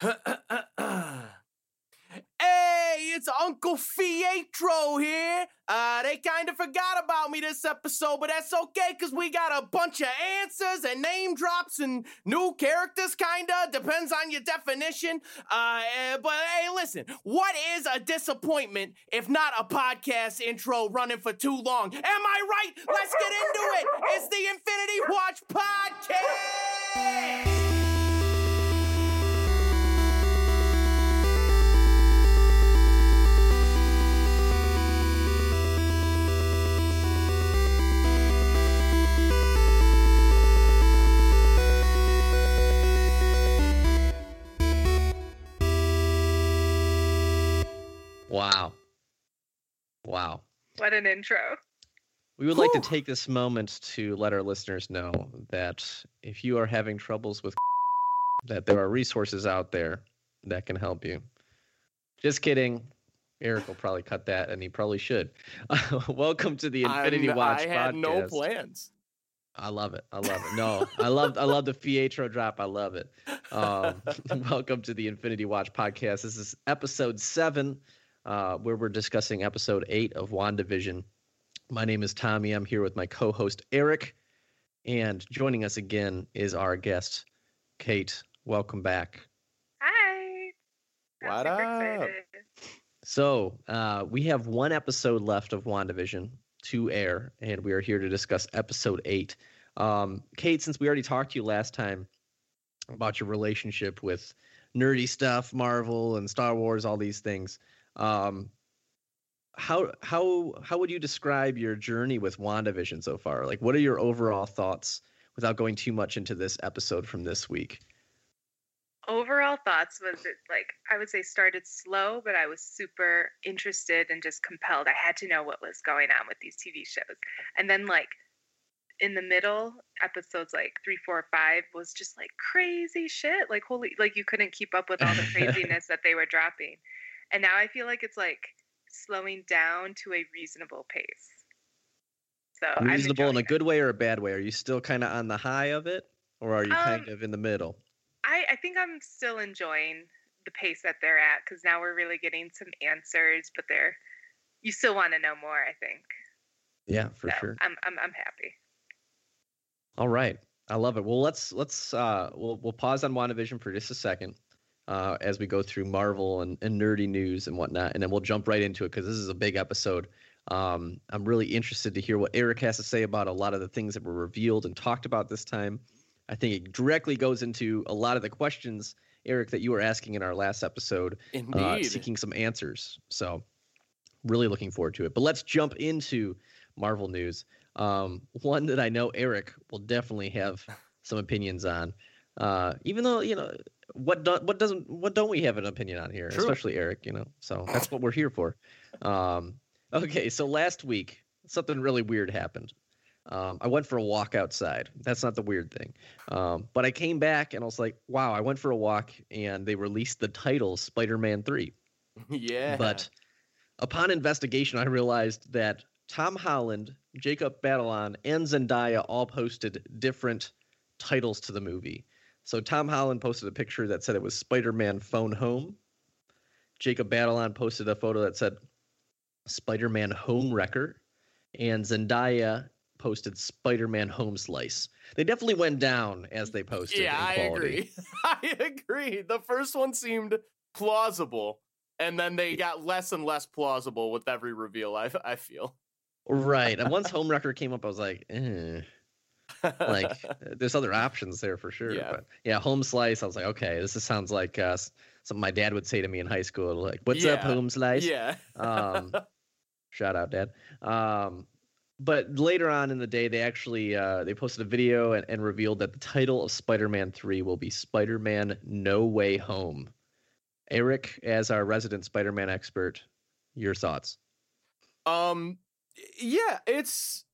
Hey, it's Uncle Fietro here. Uh, they kind of forgot about me this episode, but that's okay because we got a bunch of answers and name drops and new characters, kinda. Depends on your definition. Uh, eh, but hey, listen, what is a disappointment if not a podcast intro running for too long? Am I right? Let's get into it. It's the Infinity Watch Podcast. Wow. Wow. What an intro. We would like to take this moment to let our listeners know that if you are having troubles with that there are resources out there that can help you. Just kidding. Erik will probably cut that and he probably should. Welcome to the Infinity I'm- Watch I had no plans. I love it. I love it. No, I love I love the Fietro drop. I love it. Um, welcome to the Infinity Watch podcast. This is episode seven, uh, where we're discussing episode eight of WandaVision. My name is Tommy. I'm here with my co-host Erik, and joining us again is our guest, Kate. Welcome back. Hi. I'm What up? excited. So uh, we have one episode left of WandaVision to air, and we are here to discuss episode eight. Um, Kate, since we already talked to you last time about your relationship with nerdy stuff, Marvel and Star Wars, all these things, um, how how how would you describe your journey with WandaVision so far? Like, what are your overall thoughts without going too much into this episode from this week? Overall thoughts was it like I would say started slow, but I was super interested and just compelled. I had to know what was going on with these TV shows. And then like in the middle, episodes like three, four, five was just like crazy shit. Like holy like you couldn't keep up with all the craziness that they were dropping. And now I feel like it's like slowing down to a reasonable pace. So Reasonable in a enjoying it. good way or a bad way? Are you still kind of on the high of it, or are you kind Um, of in the middle? I, I think I'm still enjoying the pace that they're at because now we're really getting some answers, but they're you still want to know more. I think. Yeah, for so sure. I'm I'm I'm happy. All right, I love it. Well, let's let's uh, we'll we'll pause on WandaVision for just a second uh, as we go through Marvel and, and nerdy news and whatnot, and then we'll jump right into it because this is a big episode. Um, I'm really interested to hear what Erik has to say about a lot of the things that were revealed and talked about this time. I think it directly goes into a lot of the questions, Erik, that you were asking in our last episode uh, seeking some answers. So, really looking forward to it. But let's jump into Marvel news. Um, one that I know Erik will definitely have some opinions on. Uh, even though you know what do, what doesn't what don't we have an opinion on here, True. especially Erik. You know, so that's what we're here for. Um, okay, so last week something really weird happened. Um, I went for a walk outside. That's not the weird thing. Um, but I came back and I was like, wow, I went for a walk and they released the title Spider Man 3. yeah. But upon investigation, I realized that Tom Holland, Jacob Batalon, and Zendaya all posted different titles to the movie. So Tom Holland posted a picture that said it was Spider Man Phone Home. Jacob Batalon posted a photo that said Spider Man Home Wrecker. And Zendaya posted Spider Man Home Slice. They definitely went down as they posted. yeah, I agree. I agree. The first one seemed plausible, and then they got less and less plausible with every reveal. I I feel Right. And once Home Wrecker came up, I was like, eh. Like uh, there's other options there for sure. Yeah. But yeah, home slice. I was like, okay, this is, sounds like uh, something my dad would say to me in high school. Like, what's up, home slice? yeah. Um, shout out, dad. Um, but later on in the day, they actually uh, they posted a video and, and revealed that the title of Spider-Man Three will be Spider-Man No Way Home. Erik, as our resident Spider-Man expert, your thoughts? Um, yeah, it's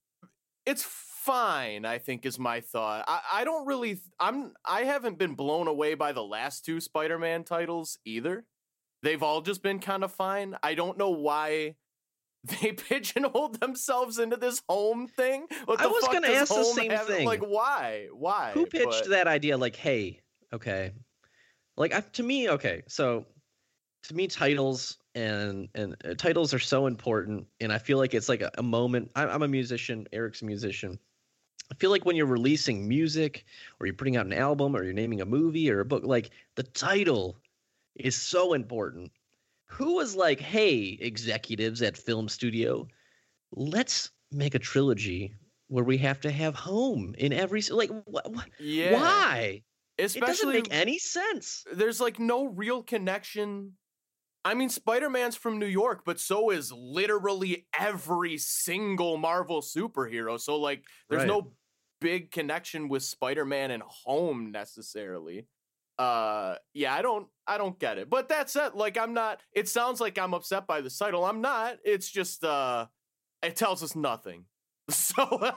it's fine. I think is my thought. I I don't really. I'm. I haven't been blown away by the last two Spider-Man titles either. They've all just been kind of fine. I don't know why they pigeonholed themselves into this home thing. What I the was fuck gonna does ask the same have- thing. Like, why? Why? Who pitched But- that idea? Like, hey, okay, like I, to me, okay, so to me, titles and and uh, titles are so important, and I feel like it's like a, a moment. I, I'm a musician. Erik's a musician. I feel like when you're releasing music, or you're putting out an album, or you're naming a movie or a book, like the title is so important. Who was like, "Hey, executives at film studio, let's make a trilogy where we have to have home in every like wh- wh- Yeah. why? it doesn't make any sense. there's like no real connection. I mean, Spider Man's from New York, but so is literally every single Marvel superhero. So, like, there's Right. no big connection with Spider Man and home necessarily. Uh, yeah, I don't, I don't get it. But that's it. Like, I'm not. It sounds like I'm upset by the title. I'm not. It's just, uh, it tells us nothing. So,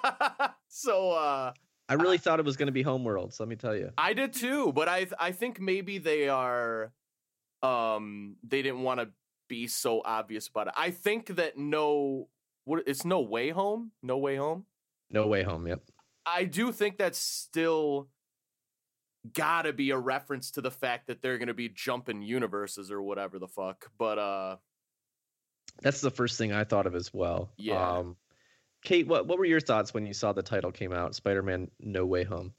so, uh, I really thought it was going to be Homeworld. So let me tell you. I did too, but I I think maybe they are um they didn't want to be so obvious about it. I think that no what it's no way home, no way home. No way home. Yep. I do think that's still got to be a reference to the fact that they're going to be jumping universes or whatever the fuck. But uh That's the first thing I thought of as well. Yeah. Um, Kate, what what were your thoughts when you saw the title came out? Spider-Man: No Way Home.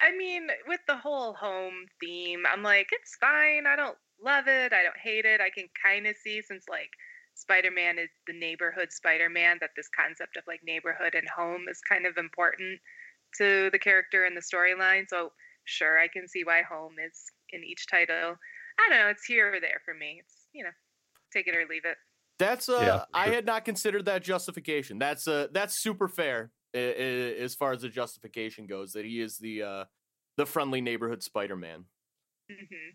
I mean, with the whole home theme, I'm like, it's fine. I don't love it. I don't hate it. I can kind of see since like Spider Man is the neighborhood Spider Man that this concept of like neighborhood and home is kind of important to the character and the storyline. So sure, I can see why home is in each title. I don't know. It's here or there for me. It's you know, take it or leave it. That's uh, Yeah, for I had not considered that justification. That's uh, that's super fair i- i- as far as the justification goes. That he is the uh, the friendly neighborhood Spider-Man. hmm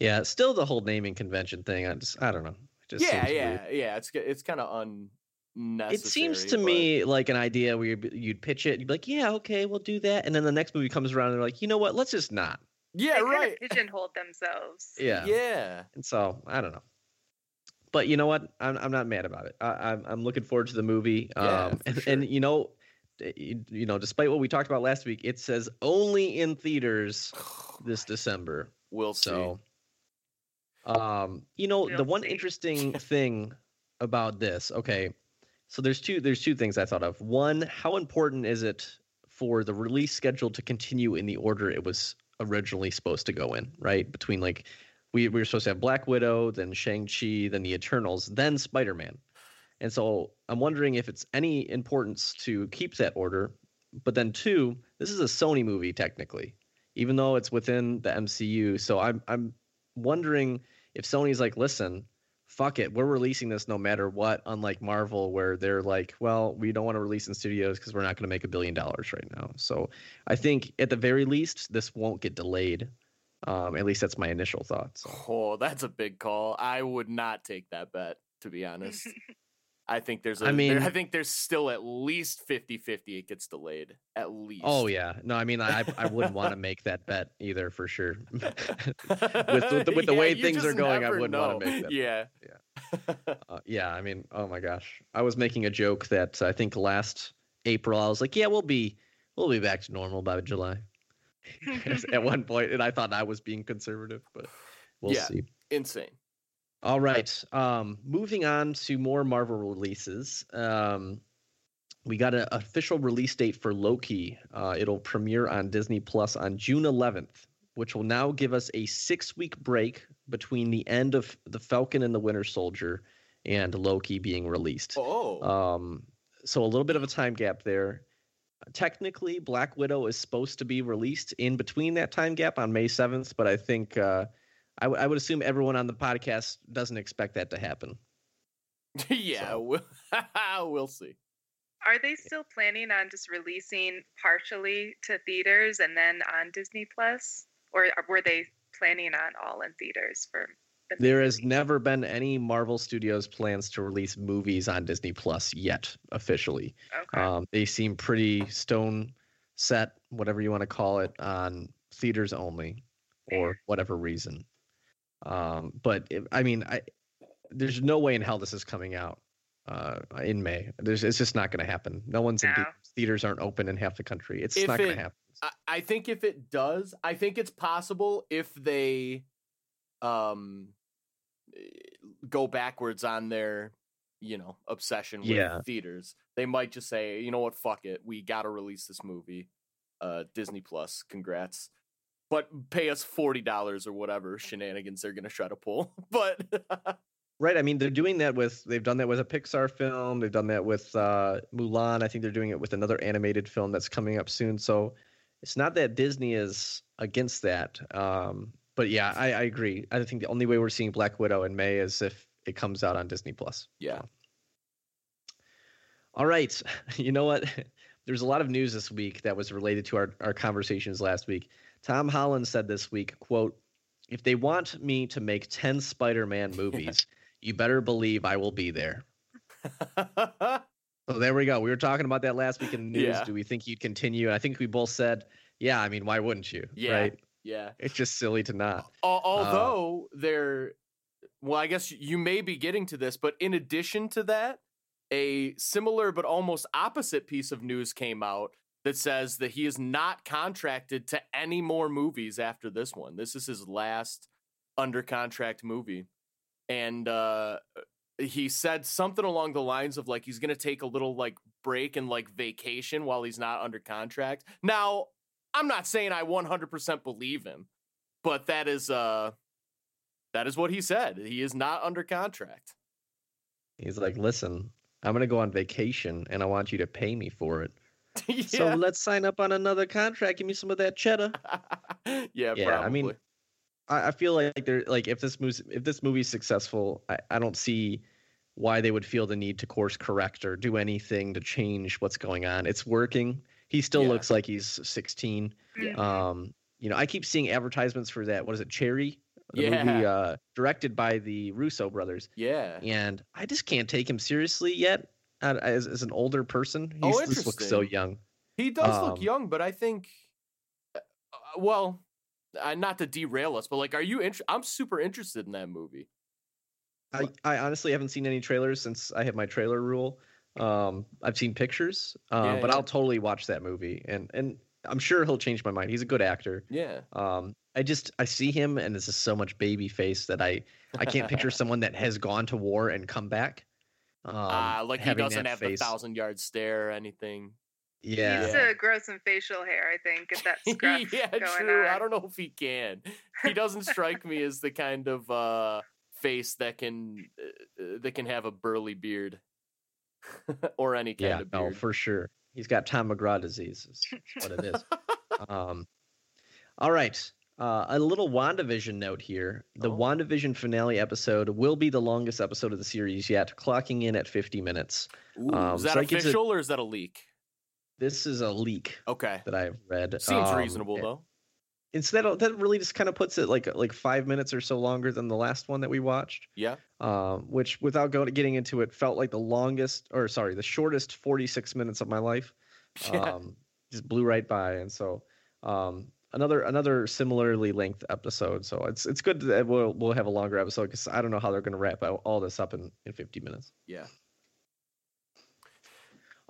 Yeah, still the whole naming convention thing. I just I don't know. It just Yeah, seems yeah, weird. yeah. It's it's kind of unnecessary. It seems to but- me like an idea where you'd, you'd pitch it, you'd be like, "Yeah, okay, we'll do that," and then the next movie comes around, and they're like, "You know what? Let's just not." Yeah, they kind right. of pigeonholed themselves. Yeah. Yeah. And so I don't know. But you know what? I'm I'm not mad about it. I, I'm I'm looking forward to the movie. Yeah, Um, and, sure. and you know, you, you know, despite what we talked about last week, it says only in theaters this December. We'll see. Um, you know, the one interesting thing about this, okay, so there's two there's two things I thought of. One, how important is it for the release schedule to continue in the order it was originally supposed to go in, right? Between like we, we were supposed to have Black Widow, then Shang-Chi, then the Eternals, then Spider-Man. And so I'm wondering if it's any importance to keep that order. But then two, this is a Sony movie technically, even though it's within the MCU. So I'm I'm wondering if Sony's like, listen, fuck it, we're releasing this no matter what. Unlike Marvel, where they're like, well, we don't want to release in studios because we're not going to make a billion dollars right now. So I think at the very least, this won't get delayed. Um, at least that's my initial thoughts. Oh, that's a big call. I would not take that bet, to be honest. I think there's a I mean- I think there's still at least 50-50 it gets delayed. At least. Oh yeah, no, I mean I I wouldn't want to make that bet either for sure. with the, with the Yeah, way things are going, I wouldn't want to make that. Yeah. Uh, yeah, I mean, oh my gosh, I was making a joke that I think last April I was like, yeah, we'll be we'll be back to normal by July at one point, and I thought I was being conservative, but we'll Yeah. see. Insane. All right. Um, moving on to more Marvel releases. Um, we got an official release date for Loki. Uh, it'll premiere on Disney Plus on June 11th, which will now give us a six week break between the end of The Falcon and the Winter Soldier and Loki being released. Oh. Um, so a little bit of a time gap there. Technically, Black Widow is supposed to be released in between that time gap on May 7th, but I think uh, I, w- I would assume everyone on the podcast doesn't expect that to happen. yeah, so- we'll, we'll see. Are they still planning on just releasing partially to theaters and then on Disney Plus, or were they planning on all in theaters for? The There has never been any Marvel Studios plans to release movies on Disney Plus yet, officially. Okay. Um, they seem pretty stone set, whatever you want to call it, on theaters only, or whatever reason. Um, but it, I mean, I there's no way in hell this is coming out uh, in May. There's, it's just not going to happen. No one's in No. theaters. theaters aren't open in half the country. It's If not going it- to happen. I, I think if it does, I think it's possible if they um eh, go backwards on their you know obsession with Yeah. theaters. They might just say, you know what, fuck it, we got to release this movie. Uh, Disney Plus, congrats. But pay us forty dollars or whatever shenanigans they're gonna try to pull. But Right. I mean, they're doing that with. They've done that with a Pixar film. They've done that with uh, Mulan. I think they're doing it with another animated film that's coming up soon. So it's not that Disney is against that. Um, but yeah, I, I agree. I think the only way we're seeing Black Widow in May is if it comes out on Disney Plus. yeah, All right. You know what? There's a lot of news this week that was related to our, our conversations last week. Tom Holland said this week, quote, if they want me to make 10 Spider-Man movies, you better believe I will be there. So there we go. We were talking about that last week in the news. Yeah. Do we think he'd continue? And I think we both said, yeah, I mean, why wouldn't you? Yeah. Right? yeah. It's just silly to not. Al- uh, Although they're, well, I guess you may be getting to this, but in addition to that, a similar but almost opposite piece of news came out that says that he is not contracted to any more movies after this one. This is his last under contract movie. And uh he said something along the lines of like he's going to take a little like break and like vacation while he's not under contract. Now, I'm not saying I 100% believe him, but that is uh that is what he said. He is not under contract. He's like, listen, I'm going to go on vacation and I want you to pay me for it. yeah. So let's sign up on another contract. Give me some of that cheddar. yeah, Yeah, I mean. I, I feel like they're like if this movie if this movie's successful, I, I don't see why they would feel the need to course correct or do anything to change what's going on. It's working. He still Yeah. looks like he's 16. Mhm. Um, you know, I keep seeing advertisements for that. What is it, Cherry? The Yeah. movie uh, directed by the Russo brothers, yeah. and I just can't take him seriously yet. Uh, As, as an older person, he Oh, just looks so young. He does Um, look young, but I think, uh, well, uh, not to derail us, but like, are you? Int- I'm super interested in that movie. I, I honestly haven't seen any trailers since I have my trailer rule. Um, I've seen pictures, um, Yeah, but yeah. I'll totally watch that movie, and and I'm sure he'll change my mind. He's a good actor. Yeah, Um, I just I see him, and it's just so much baby face that I I can't picture someone that has gone to war and come back. Um, uh, like he doesn't have face. the thousand yard stare or anything. Yeah, Needs Yeah. to grow some facial hair, I think, get that scruff yeah, true. on. I don't know if he can. He doesn't strike me as the kind of uh, face that can uh, uh, that can have a burly beard or any kind yeah, of beard. no, for sure. He's got Tom McGraw disease. Is what it is. um, all right. Uh, a little WandaVision note here. The Oh. WandaVision finale episode will be the longest episode of the series yet, clocking in at 50 minutes. Ooh, um, is that so it gives it- official or is that a leak? This is a leak Okay, that I've read. seems Um, reasonable though. It's that that really just kind of puts it like like five minutes or so longer than the last one that we watched. Yeah. Um, which without going getting into it, felt like the longest or sorry, the shortest 46 minutes of my life. Yeah. um, just blew right by. And so um, another another similarly length episode. So it's it's good that we'll we'll have a longer episode because I don't know how they're going to wrap out all this up in in 50 minutes. yeah.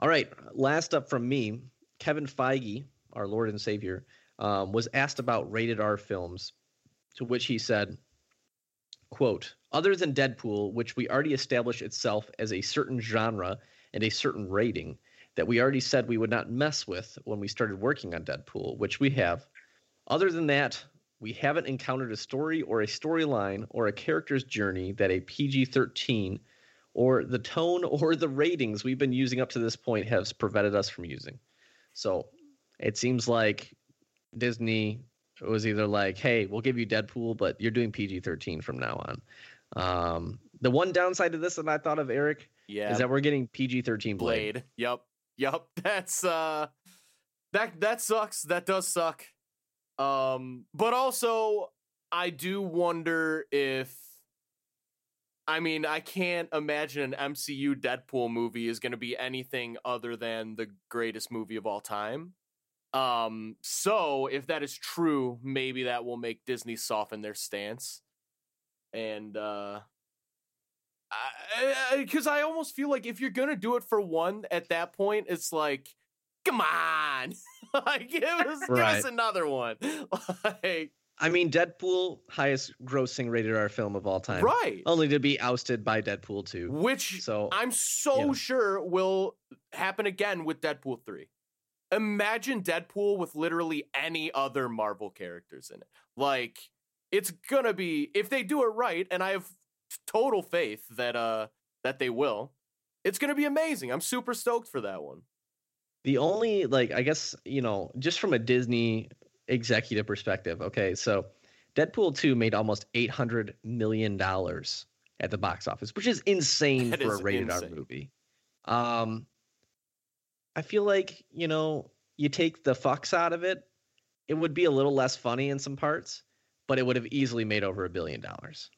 All right, last up from me, Kevin Feige, our Lord and Savior, um, was asked about rated R films, to which he said, "quote Other than Deadpool, which we already established itself as a certain genre and a certain rating." That we already said we would not mess with when we started working on Deadpool, which we have. Other than that, we haven't encountered a story or a storyline or a character's journey that a PG 13 or the tone or the ratings we've been using up to this point has prevented us from using. So it seems like Disney was either like, hey, we'll give you Deadpool, but you're doing PG 13 from now on. Um, the one downside to this that I thought of, Erik, Yeah. is that we're getting PG 13 Blade. Blade. Yep. Yep. That's uh that that sucks. That does suck. Um but also I do wonder if I mean, I can't imagine an MCU Deadpool movie is going to be anything other than the greatest movie of all time. Um so if that is true, maybe that will make Disney soften their stance. And uh because I, I, I almost feel like if you're gonna do it for one at that point, it's like, come on, like give us, give Right. us another one, like I mean, Deadpool, highest grossing rated R film of all time. right, Only to be ousted by Deadpool 2. which So, I'm so sure will happen again with Deadpool 3. Imagine Deadpool with literally any other Marvel characters in it. Like it's gonna be if they do it right, and I have total faith that uh that they will. It's gonna be amazing. I'm super stoked for that one. The only, like, I guess, you know, just from a Disney executive perspective, okay, so Deadpool 2 made almost $800 million at the box office, which is insane That for is a rated R movie. Um, I feel like, you know, you take the fucks out of it, it would be a little less funny in some parts, but it would have easily made over a billion dollars.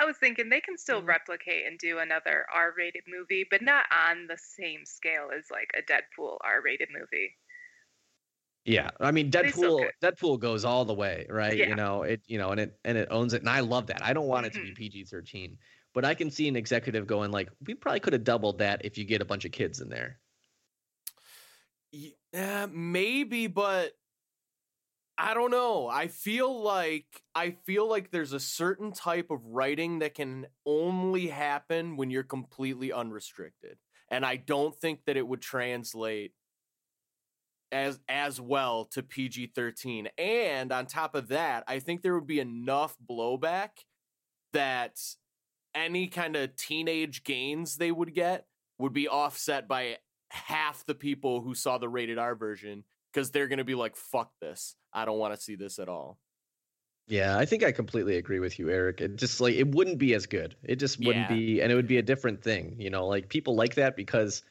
I was thinking they can still Mhm. replicate and do another R-rated movie, but not on the same scale as like a Deadpool R-rated movie. Yeah, I mean But it's still Deadpool. Deadpool goes all the way, right? Yeah. You know it. You know, and it and it owns it, and I love that. I don't want it to be Mhm. PG thirteen, but I can see an executive going like, "We probably could have doubled that if you get a bunch of kids in there." Yeah, maybe, but I don't know. I feel like I feel like there's a certain type of writing that can only happen when you're completely unrestricted. And I don't think that it would translate as as well to PG-13. And on top of that, I think there would be enough blowback that any kind of teenage gains they would get would be offset by half the people who saw the rated R version because they're going to be like, fuck this. I don't want to see this at all. Yeah, I think I completely agree with you, Erik. It just like it wouldn't be as good. It just wouldn't Yeah. be, and it would be a different thing. You know, like people like that because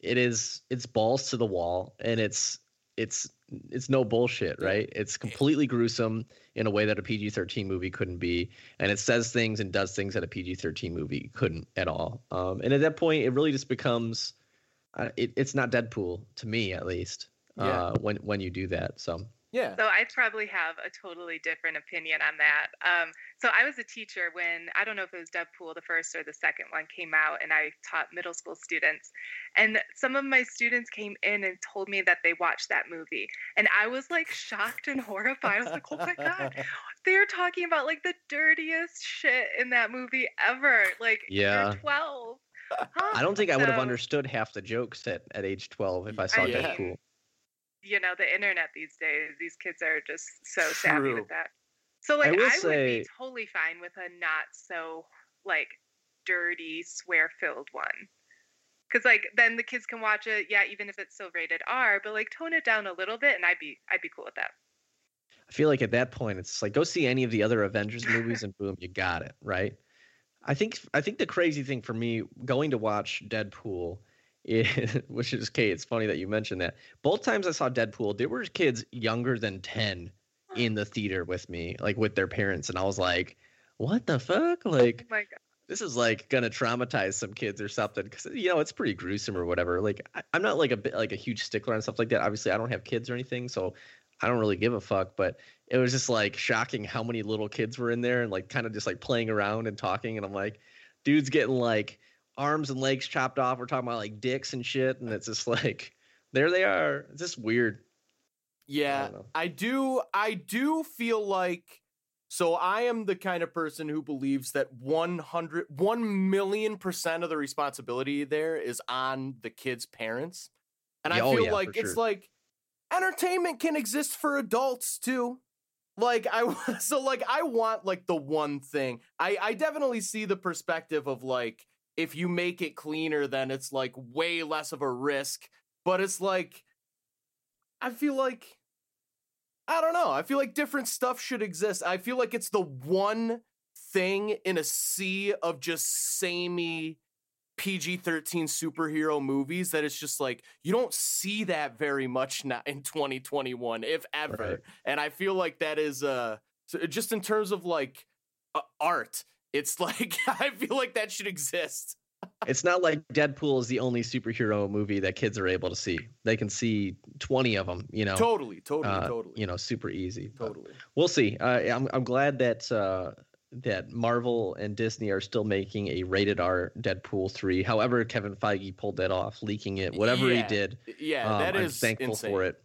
it is it's balls to the wall, and it's it's it's no bullshit, right? It's completely gruesome in a way that a PG thirteen movie couldn't be, and it says things and does things that a PG thirteen movie couldn't at all. Um, and at that point, it really just becomes uh, it, it's not Deadpool to me, at least. Yeah. Uh, when when you do that, so Yeah. So I probably have a totally different opinion on that. Um, so I was a teacher when I don't know if it was Deadpool the first or the second one came out, and I taught middle school students. And some of my students came in and told me that they watched that movie, and I was like shocked and horrified. I was like, "Oh my god, they're talking about like the dirtiest shit in that movie ever!" Like, Yeah. you're twelve. I don't think I would have understood half the jokes at, at age 12 if I saw I mean, Deadpool. You know the internet these days these kids are just so savvy with that. So like i, will would say- be totally fine with a not so like dirty swear filled one. Because like then the kids can watch it yeah even if it's still rated r but like tone it down a little bit and i'd be i'd be cool with that. I feel like at that point it's like go see any of the other Avengers movies and boom, you got it, right? I think I think the crazy thing for me going to watch Deadpool is which is Kate, it's funny that you mentioned that. Both times I saw Deadpool, there were kids younger than 10 in the theater with me, like with their parents, and I was like, what the fuck? Oh like oh my god this is like gonna traumatize some kids or something because you know it's pretty gruesome or whatever like I, i'm not like a bit like a huge stickler on stuff like that obviously i don't have kids or anything so i don't really give a fuck but it was just like shocking how many little kids were in there and like kind of just like playing around and talking and i'm like dude's getting like arms and legs chopped off we're talking about like dicks and shit and it's just like there they are it's just weird Yeah, don't. I do. I do feel like. So I am the kind of person who believes that 100, 1 million percent of the responsibility there is on the kid's parents, and I oh feel yeah, like it's sure. like entertainment can exist for adults too. Like I so like I want like the one thing. I I definitely see the perspective of like if you make it cleaner then it's like way less of a risk, but it's like I feel like I don't know. I feel like different stuff should exist. I feel like it's the one thing in a sea of just samey PG 13 superhero movies that it's just like you don't see that very much now in 2021, if ever. Right. And I feel like that is uh so just in terms of like uh, art, it's like I feel like that should exist. it's not like deadpool is the only superhero movie that kids are able to see they can see 20 of them you know Totally, totally, uh, totally. you know super easy but- totally. we'll see. Uh, I'm I'm glad that uh, that Marvel and Disney are still making a rated R Deadpool three. However, Kevin Feige pulled that off, leaking it. Whatever Yeah. he did, Yeah, um, that I'm is thankful insane. for it.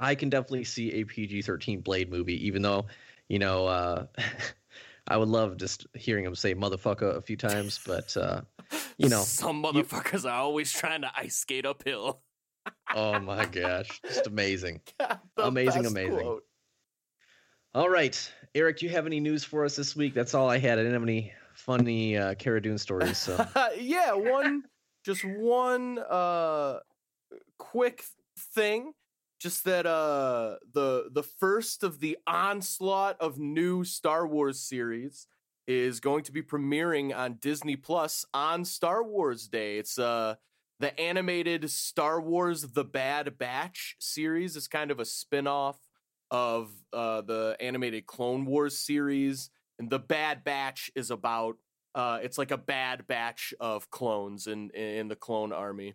I can definitely see a PG thirteen Blade movie, even though you know uh, I would love just hearing him say "motherfucker" a few times, but uh, you know, some motherfuckers are always trying to ice skate uphill. oh my gosh, just amazing. The Amazing, amazing. quote. All right, Erik, do you have any news for us this week? That's all I had. I didn't have any funny uh, Cara Dune stories. So yeah, one just one uh quick thing. Just that uh the the first of the onslaught of new Star Wars series is going to be premiering on Disney Plus on Star Wars Day. It's uh the animated Star Wars The Bad Batch series is kind of a spin-off of uh the animated Clone Wars series. And The Bad Batch is about uh, it's like a bad batch of clones in in the clone army.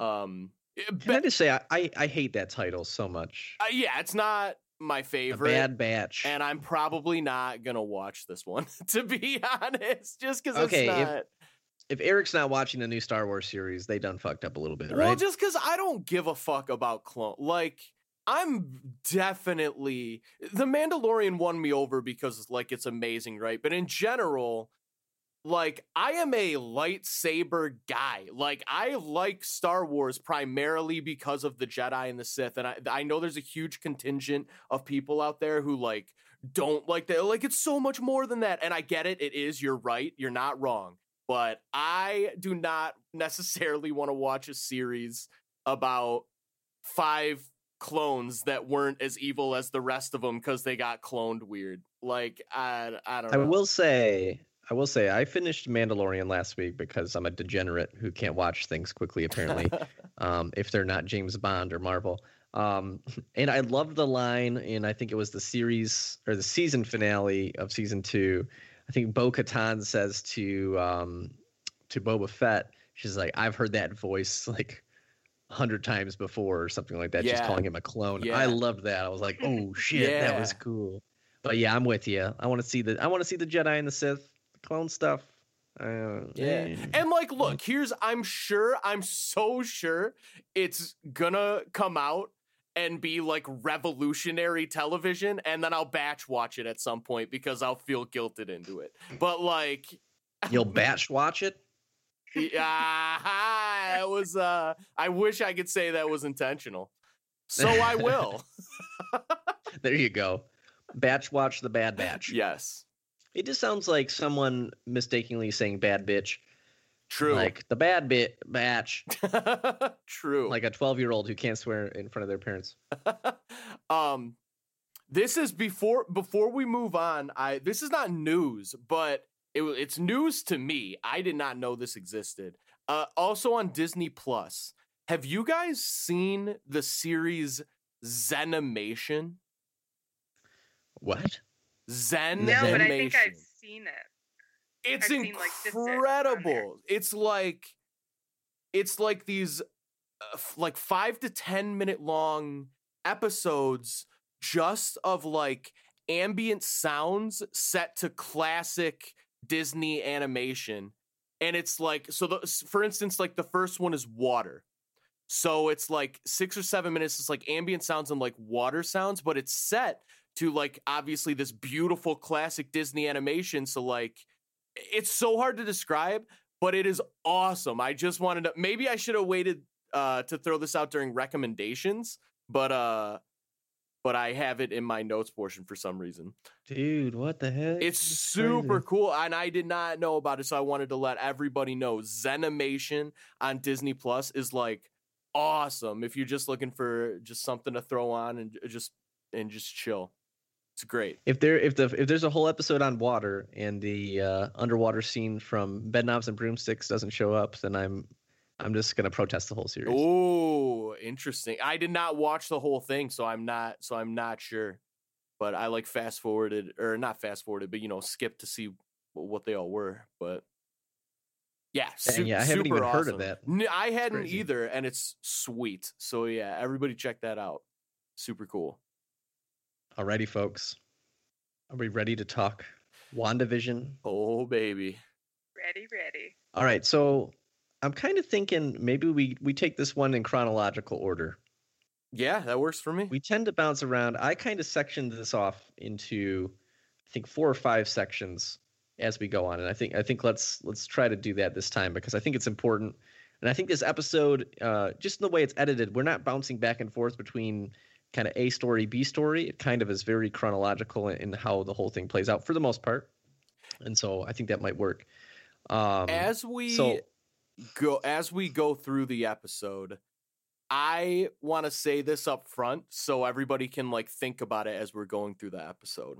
Um, it- can I just say I, I, I hate that title so much. uh, yeah, it's not my favorite, bad batch. and I'm probably not gonna watch this one to be honest, just because Okay, it's if- not. if Erik's not watching the new Star Wars series, they done fucked up a little bit, Well, right? Well, just because I don't give a fuck about clone. Like, I'm definitely the Mandalorian won me over because like it's amazing, right? But in general, like I am a lightsaber guy. Like I like Star Wars primarily because of the Jedi and the Sith, and I I know there's a huge contingent of people out there who like don't like that. Like it's so much more than that, and I get it. It is. You're right. You're not wrong. But I do not necessarily want to watch a series about five clones that weren't as evil as the rest of them because they got cloned weird. Like I I don't I will say, I will say, I finished Mandalorian last week because I'm a degenerate who can't watch things quickly. Apparently, um, if they're not James Bond or Marvel. Um, and I love the line, and I think it was the series or the season finale of season two. I think Bo Katan says to um, to Boba Fett, she's like, "I've heard that voice like a hundred times before, or something like that." She's Yeah. calling him a clone. Yeah. I loved that. I was like, "Oh shit, that was cool." But yeah, I'm with you. I want to see the I want to see the Jedi and the Sith clone stuff. Uh, Yeah. And like, look, here's I'm sure, I'm so sure it's gonna come out and be like revolutionary television, and then I'll batch watch it at some point because I'll feel guilted into it. But like, You'll batch watch it. yeah, it was. uh I wish I could say that was intentional. So I will. There you go. Batch watch the Bad Batch. yes, It just sounds like someone mistakenly saying bad bitch. true. Like the bad bit batch. true. Like a 12 year old who can't swear in front of their parents. um this is before before we move on i this is not news but it, it's news to me i did not know this existed uh also on disney plus have you guys seen the series zenimation What? Zen No, but I think I've seen it. it's I've seen, like, just it on there. incredible it's like it's like these uh, f- like five to ten minute long episodes just of like ambient sounds set to classic disney animation and it's like so the, for instance like the first one is water so it's like six or seven minutes it's like ambient sounds and like water sounds but it's set to like obviously this beautiful classic disney animation so like it's so hard to describe, but it is awesome. I just wanted to maybe I should have waited uh to throw this out during recommendations, but uh but I have it in my notes portion for some reason. Dude, what the heck? It's super cool and I did not know about it so I wanted to let everybody know Zenimation on Disney Plus is like awesome if you're just looking for just something to throw on and just and just chill. It's great. If there if the if there's a whole episode on water and the uh, underwater scene from Bedknobs and Broomsticks doesn't show up, then I'm I'm just gonna protest the whole series. Oh, interesting. I did not watch the whole thing, so I'm not so I'm not sure. But I like fast forwarded or not fast forwarded, but you know, skipped to see what they all were. But yeah, su- yeah, I haven't even heard of awesome. that. I hadn't either, and it's sweet. So yeah, everybody check that out. Super cool. Alrighty, folks. Are we ready to talk WandaVision. Oh baby. Ready, ready. All right, so I'm kind of thinking maybe we we take this one in chronological order. Yeah, that works for me. We tend to bounce around. I kind of sectioned this off into I think four or five sections as we go on, and I think I think let's let's try to do that this time because I think it's important. And I think this episode, uh, just in the way it's edited, we're not bouncing back and forth between kind of A story, B story. It kind of is very chronological in, in how the whole thing plays out for the most part, and so I think that might work. Um, as we so go as we go through the episode, I want to say this up front so everybody can like think about it as we're going through the episode.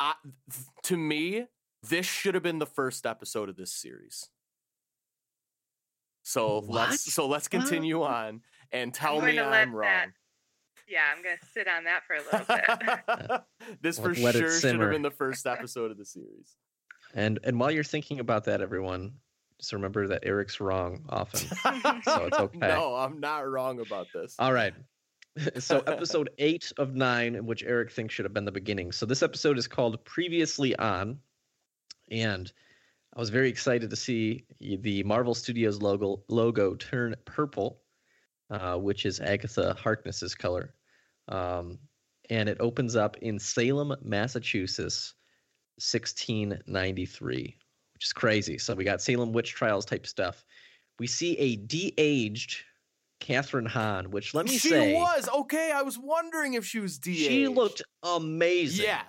I, th- to me, this should have been the first episode of this series. So What? let's so let's continue on and tell me I'm wrong. that- Yeah, I'm gonna sit on that for a little bit. this for Let- let sure should have been the first episode of the series. and and while you're thinking about that, everyone, just remember that Erik's wrong often. So it's okay. No, I'm not wrong about this. All right. so episode eight of nine, in which Erik thinks should have been the beginning. So this episode is called Previously On. And I was very excited to see the Marvel Studios logo logo turn purple, uh, which is Agatha Harkness's color. Um, and it opens up in Salem, Massachusetts, 1693, which is crazy. So we got Salem witch trials type stuff. We see a de-aged Kathryn Hahn, which let me she say, was okay. I was wondering if she was DA. she looked amazing. Yeah,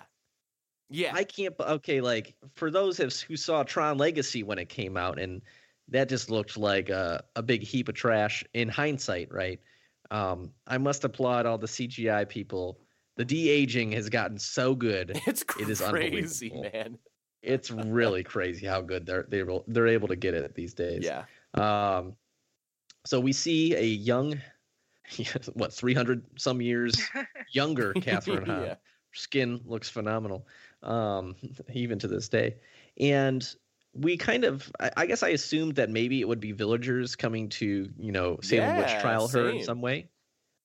yeah. I can't. Okay, like for those who saw Tron Legacy when it came out, and that just looked like a, a big heap of trash in hindsight, right? Um, I must applaud all the CGI people. The de aging has gotten so good. it's it is crazy, unbelievable. man. It's really crazy how good they're they're able- they're able to get it these days. Yeah, Um, so we see a young, what, 300 some years younger Kathryn Hahn. Yeah. Skin looks phenomenal, um, even to this day. And we kind of, I, guess I assumed that maybe it would be villagers coming to, you know, Salem witch Yeah, trial her in some way.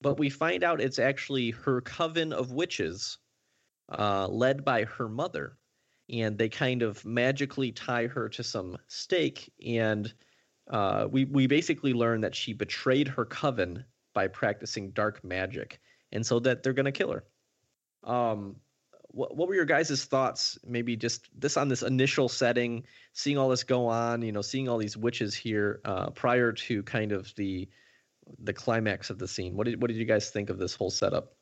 But we find out it's actually her coven of witches, uh, led by her mother. And they kind of magically tie her to some stake. And uh, we, we basically learn that she betrayed her coven by practicing dark magic. And so that they're going to kill her. Um, what, what were your guys' thoughts? Maybe just this on this initial setting, seeing all this go on, you know, seeing all these witches here uh, prior to kind of the the climax of the scene. What did what did you guys think of this whole setup?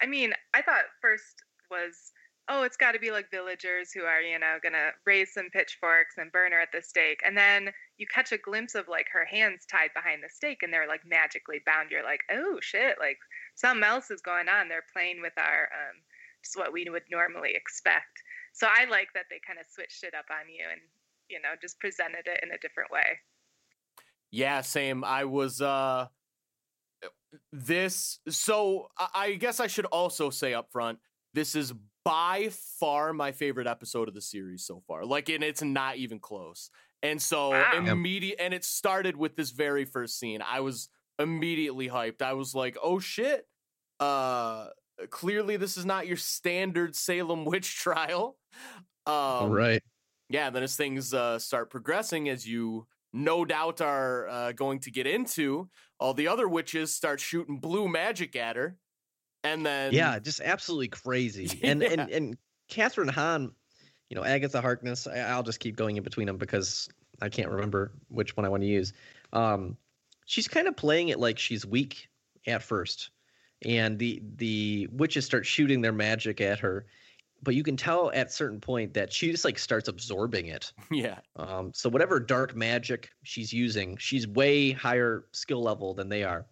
I mean, I thought first was, oh, it's got to be like villagers who are, you know, gonna raise some pitchforks and burn her at the stake, and then you catch a glimpse of like her hands tied behind the stake, and they're like magically bound. You're like, oh shit, like something else is going on. They're playing with our, um, just what we would normally expect. So I like that they kind of switched it up on you and, you know, just presented it in a different way. yeah. Same. I was. uh This. So I, I guess I should also say up front. This is by far my favorite episode of the series so far. Like, and it's not even close. And so Wow. immediate, and it started with this very first scene. I was immediately hyped. I was like, "Oh shit!" Uh, clearly this is not your standard Salem witch trial. Um, right. yeah, then as things uh, start progressing, as you no doubt are uh, going to get into, all the other witches start shooting blue magic at her, and then Yeah, just absolutely crazy. And and and Kathryn Hahn, you know, Agatha Harkness. I, I'll just keep going in between them because I can't remember which one I want to use. Um, she's kind of playing it like she's weak at first, and the the witches start shooting their magic at her, but you can tell at certain point that she just like starts absorbing it. yeah, Um, so whatever dark magic she's using, she's way higher skill level than they are,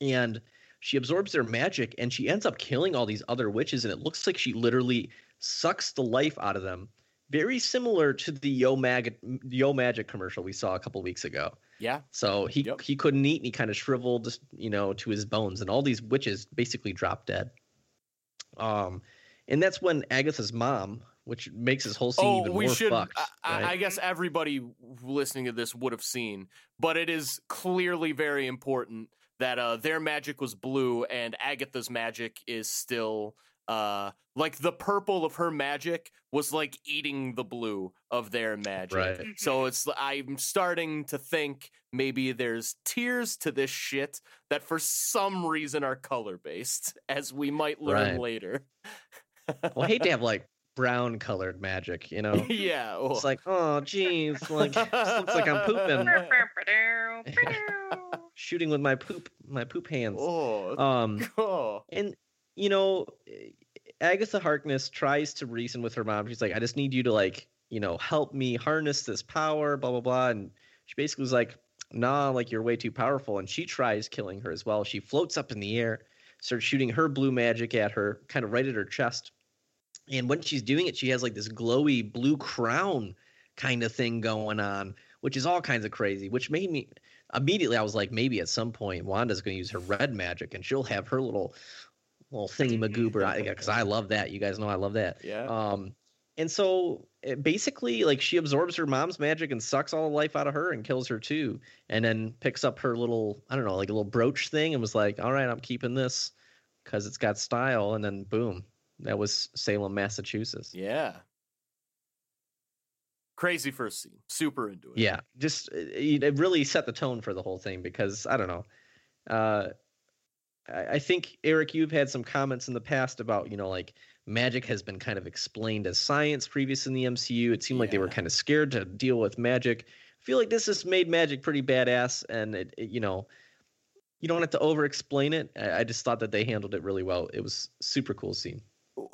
and she absorbs their magic, and she ends up killing all these other witches, and it looks like she literally sucks the life out of them. Very similar to the Yo Mag Yo Magic commercial we saw a couple weeks ago. yeah, So he Yep. he couldn't eat, and he kind of shriveled, you know, to his bones, and all these witches basically drop dead. Um, and that's when Agatha's mom, which makes this whole scene oh, even we more should. fucked. I, I- right? I guess everybody listening to this would have seen, but it is clearly very important that uh, their magic was blue and Agatha's magic is still uh like the purple of her magic was like eating the blue of their magic. Right. So it's I'm starting to think maybe there's tiers to this shit that for some reason are color based, as we might learn Right. later. Well, I hate to have like brown colored magic, you know? yeah. well, It's like, oh, geez, like looks like I'm pooping, shooting with my poop, my poop hands. oh, Um, oh. and you know, eh, Agatha Harkness tries to reason with her mom. She's like, I just need you to like, you know, help me harness this power, blah blah blah. And she basically was like, Nah, like you're way too powerful. And she tries killing her as well. She floats up in the air, starts shooting her blue magic at her, kind of right at her chest. And when she's doing it, she has like this glowy blue crown kind of thing going on, which is all kinds of crazy, which made me immediately I was like, maybe at some point Wanda's gonna use her red magic and she'll have her little little thingy magoober because I love that. You guys know I love that. Yeah. Um, and so it basically, like she absorbs her mom's magic and sucks all the life out of her and kills her too, and then picks up her little I don't know like a little brooch thing and was like, all right, I'm keeping this because it's got style, and then boom, that was Salem, Massachusetts. yeah. Crazy first scene. Super into it. Yeah, just uh, it, it really set the tone for the whole thing because I don't know. Uh, I, I think Erik, you've had some comments in the past about you know like magic has been kind of explained as science previous in the MCU. It seemed like they were kind of scared to deal with magic. I feel like this has made magic pretty badass, and it, it you know you don't have to over explain it. I, I just thought that they handled it really well. It was super cool scene.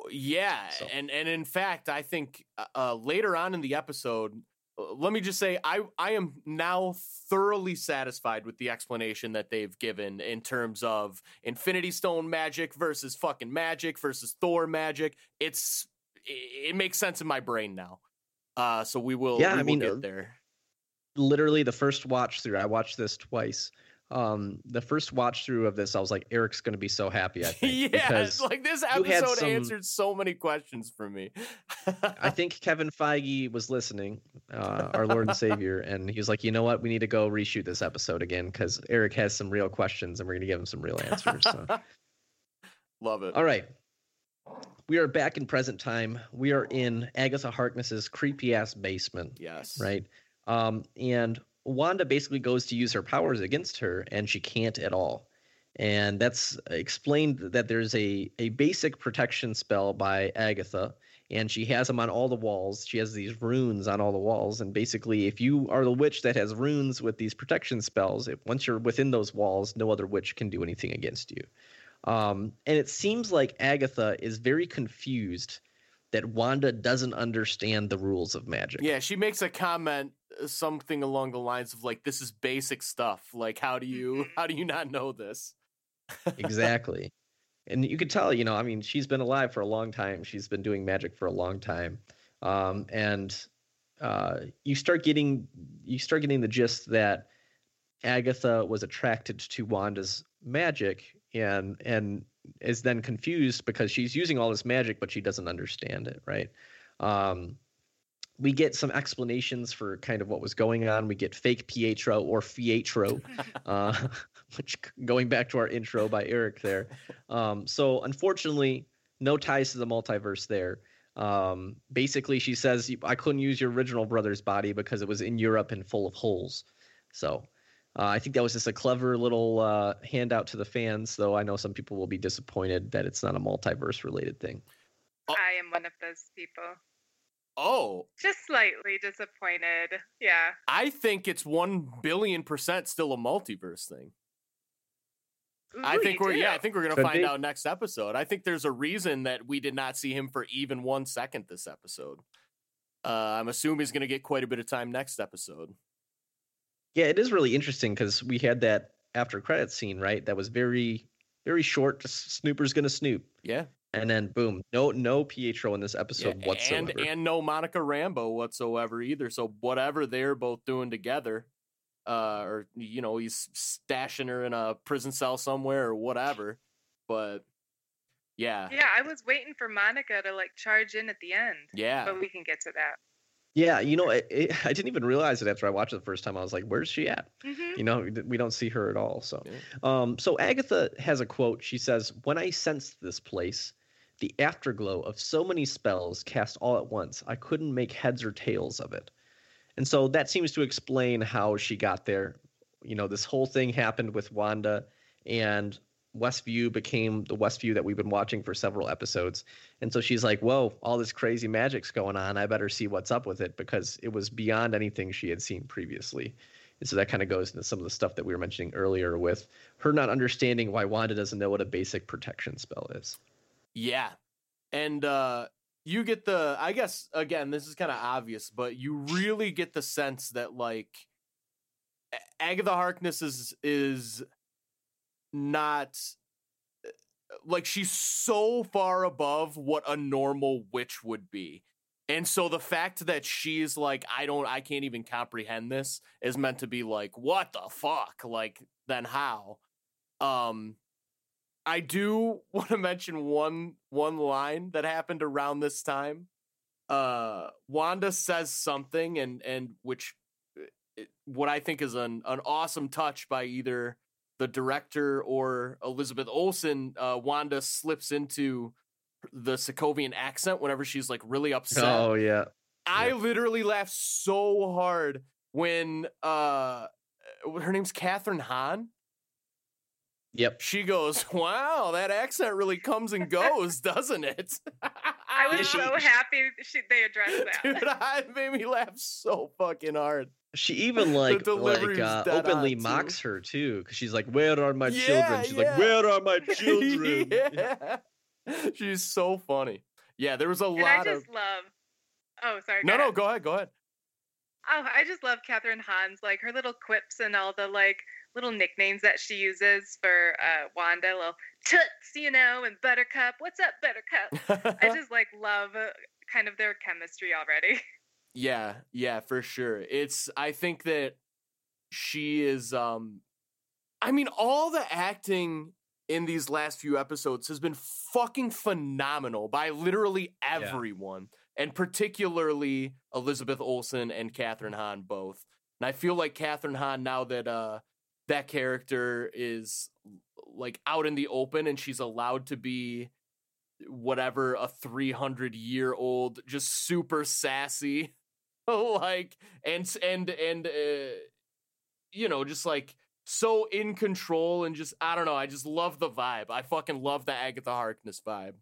Yeah, So- and and in fact, I think uh, uh, later on in the episode, let me just say, I I am now thoroughly satisfied with the explanation that they've given in terms of Infinity Stone magic versus fucking magic versus Thor magic. It's it, it makes sense in my brain now. Uh, so we will. Yeah, we I will mean, get uh, there. literally the first watch through. I watched this twice. Um, the first watch through of this, I was like, Erik's going to be so happy. I think yeah, like this episode some- answered so many questions for me. I think Kevin Feige was listening, uh, our Lord and Savior, and he was like, you know what, we need to go reshoot this episode again because Erik has some real questions and we're going to give him some real answers. So. Love it. All right. We are back in present time. We are in Agatha Harkness's creepy ass basement. Yes. right? Um, and Wanda basically goes to use her powers against her, and she can't at all. And that's explained that there's a a basic protection spell by Agatha, and she has them on all the walls. She has these runes on all the walls, and basically, if you are the witch that has runes with these protection spells, once you're within those walls, no other witch can do anything against you. Um, and it seems like Agatha is very confused that Wanda doesn't understand the rules of magic. Yeah, she makes a comment uh, something along the lines of like this is basic stuff. Like how do you Mhm. how do you not know this? exactly. And you could tell, you know, I mean, she's been alive for a long time. She's been doing magic for a long time. Um, and uh, you start getting you start getting the gist that Agatha was attracted to Wanda's magic and and is then confused because she's using all this magic, but she doesn't understand it, right? Um, we get some explanations for kind of what was going on. We get fake Pietro or Fietro, uh, which going back to our intro by Erik there. Um, so unfortunately, no ties to the multiverse there. Um, basically, she says I couldn't use your original brother's body because it was in Europe and full of holes. So uh, I think that was just a clever little uh, handout to the fans, though I know some people will be disappointed that it's not a multiverse related thing. I am one of those people. Oh, Just slightly disappointed. Yeah. I think it's one billion percent still a multiverse thing. I think we're yeah. I think we're gonna Could find be. out next episode. I think there's a reason that we did not see him for even one second this episode. Uh, I'm assuming he's gonna get quite a bit of time next episode. Yeah, it is really interesting because we had that after credit scene, right? That was very, very short. Just Snooper's gonna snoop, Yeah, and then boom, no, no Pietro in this yeah, episode whatsoever. and and no Monica Rambeau whatsoever either. So whatever they're both doing together, uh, or you know he's stashing her in a prison cell somewhere or whatever. But yeah, Yeah, I was waiting for Monica to like charge in at the end, yeah, but we can get to that. Yeah, you know, it, it, I didn't even realize it after I watched it the first time. I was like, "Where's she at?" hmm You know, we don't see her at all. So, Yeah. um, so Agatha has a quote. She says, "When I sensed this place, the afterglow of so many spells cast all at once, I couldn't make heads or tails of it. And so that seems to explain how she got there. You know, this whole thing happened with Wanda, and Westview became the Westview that we've been watching for several episodes. And so she's like, Whoa, all this crazy magic's going on. I better see what's up with it because it was beyond anything she had seen previously. And so that kind of goes into some of the stuff that we were mentioning earlier with her not understanding why Wanda doesn't know what a basic protection spell is. Yeah. And uh you get the I guess again, this is kind of obvious, but you really get the sense that like Agatha Harkness is is not uh, like she's so far above what a normal witch would be. And so the fact that she's like, I don't, I can't even comprehend this is meant to be like, what the fuck? Like, then how? Um, I do want to mention one one line that happened around this time. Uh, Wanda says something, and and which, uh, what I think is an an awesome touch by either the director or Elizabeth Olsen. Uh, Wanda slips into the Sokovian accent whenever she's like really upset. Oh yeah. I Yeah. literally laughed so hard when uh her name's Kathryn Hahn. Yep. She goes, "Wow, that accent really comes and goes, doesn't it?" I was she- so happy she, they addressed that. Dude, I- it made me laugh so fucking hard. She even like like uh, openly on, too. mocks her too, because she's like, "Where are my Yeah, children?" She's yeah. like, "Where are my children?" yeah. She's so funny. Yeah, there was a and I lot just of love. Oh, sorry. No, go no, ahead. go ahead, go ahead. Oh, I just love Kathryn Hahn's like her little quips and all the like little nicknames that she uses for uh, Wanda, little toots, you know, and Buttercup. What's up, Buttercup? I just like love uh, kind of their chemistry already. Yeah, yeah, for sure. It's I think that she is um I mean all the acting in these last few episodes has been fucking phenomenal by literally everyone and particularly Elizabeth Olsen and Kathryn Hahn both. And I feel like Kathryn Hahn now that uh that character is like out in the open and she's allowed to be whatever a 300 year old just super sassy like and and and uh, you know just like so in control and just i don't know i just love the vibe i fucking love the agatha harkness vibe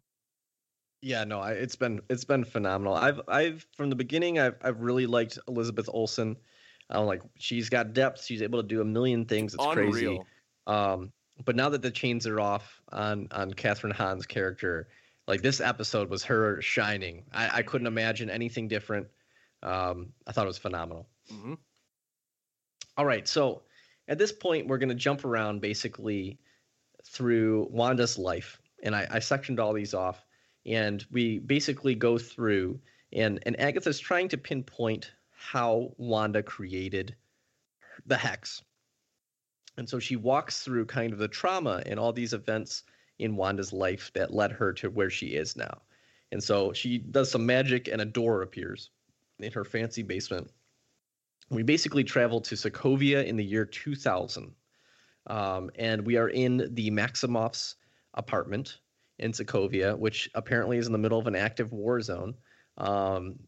Yeah, no, I, it's been it's been phenomenal. I've I've from the beginning I've I've really liked Elizabeth Olsen. I'm like she's got depth. She's able to do a million things. It's crazy. Um, but now that the chains are off on on Kathryn Hahn's character, like this episode was her shining. I, I couldn't imagine anything different. Um, I thought it was phenomenal. Mhm. All right, so at this point, we're going to jump around basically through Wanda's life, and I, I sectioned all these off, and we basically go through, and and Agatha's trying to pinpoint how Wanda created the hex, and so she walks through kind of the trauma and all these events in Wanda's life that led her to where she is now, and so she does some magic, and a door appears in her fancy basement. We basically travel to Sokovia in the year 2000. Um, and we are in the Maximoff's apartment in Sokovia, which apparently is in the middle of an active war zone. Um,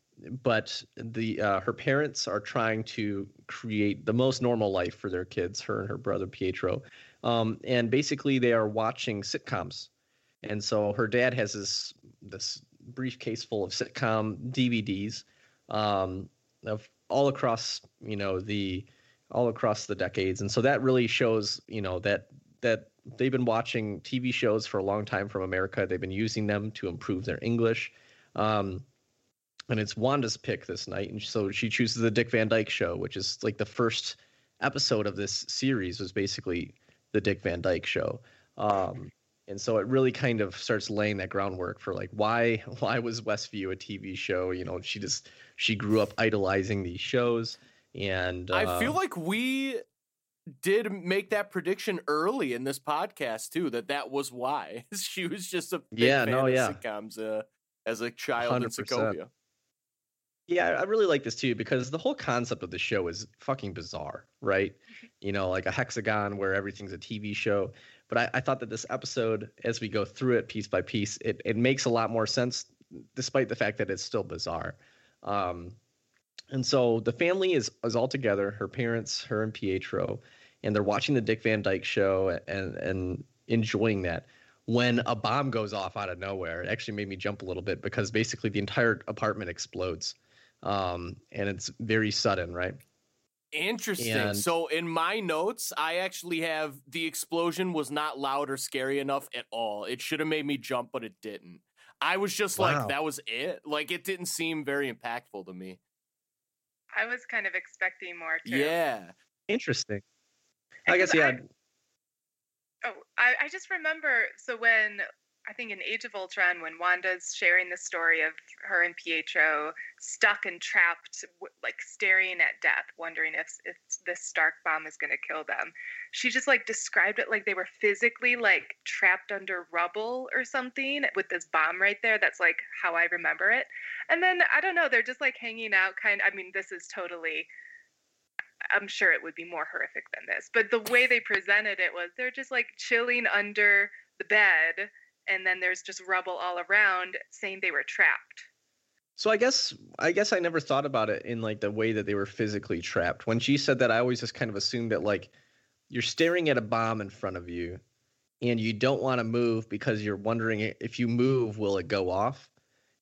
but the uh, her parents are trying to create the most normal life for their kids, her and her brother Pietro. Um, and basically, they are watching sitcoms. And so her dad has this this briefcase full of sitcom DVDs um, of all across you know the all across the decades. And so that really shows you know that that they've been watching tv shows for a long time from america. They've been using them to improve their english. Um, and it's wanda's pick this night. And so she chooses the dick van dyke show which is like the first episode of this series was basically the dick van dyke show. Um, and so it really kind of starts laying that groundwork for like why why was westview a tv show you know she just she grew up idolizing these shows and uh, i feel like we did make that prediction early in this podcast too that that was why she was just a big Yeah, fan no, of yeah. sitcoms uh, as a child in 100%. Sokovia. yeah i really like this too because the whole concept of the show is fucking bizarre right you know like a hexagon where everything's a tv show But I, I thought that this episode, as we go through it piece by piece, it, it makes a lot more sense, despite the fact that it's still bizarre. Um, and so the family is is all together, her parents, her and Pietro, and they're watching the Dick Van Dyke show and and enjoying that. When a bomb goes off out of nowhere, it actually made me jump a little bit because basically the entire apartment explodes, um, and it's very sudden, right? Interesting. And- so in my notes, I actually have the explosion was not loud or scary enough at all. It should have made me jump, but it didn't. I was just Wow. like, that was it. Like it didn't seem very impactful to me. I was kind of expecting more too. Yeah. Interesting. I guess yeah. I- Oh, I, I just remember. So when I think in Age of Ultron, when Wanda's sharing the story of her and Pietro stuck and trapped, like staring at death, wondering if if this Stark bomb is going to kill them, she just like described it like they were physically like trapped under rubble or something with this bomb right there. That's like how I remember it. And then I don't know, they're just like hanging out. Kind. I mean, this is totally. I'm sure it would be more horrific than this, but the way they presented it was they're just like chilling under the bed, and then there's just rubble all around, saying they were trapped. So I guess I guess I never thought about it in like the way that they were physically trapped. When she said that, I always just kind of assumed that like you're staring at a bomb in front of you, and you don't want to move because you're wondering if you move, will it go off?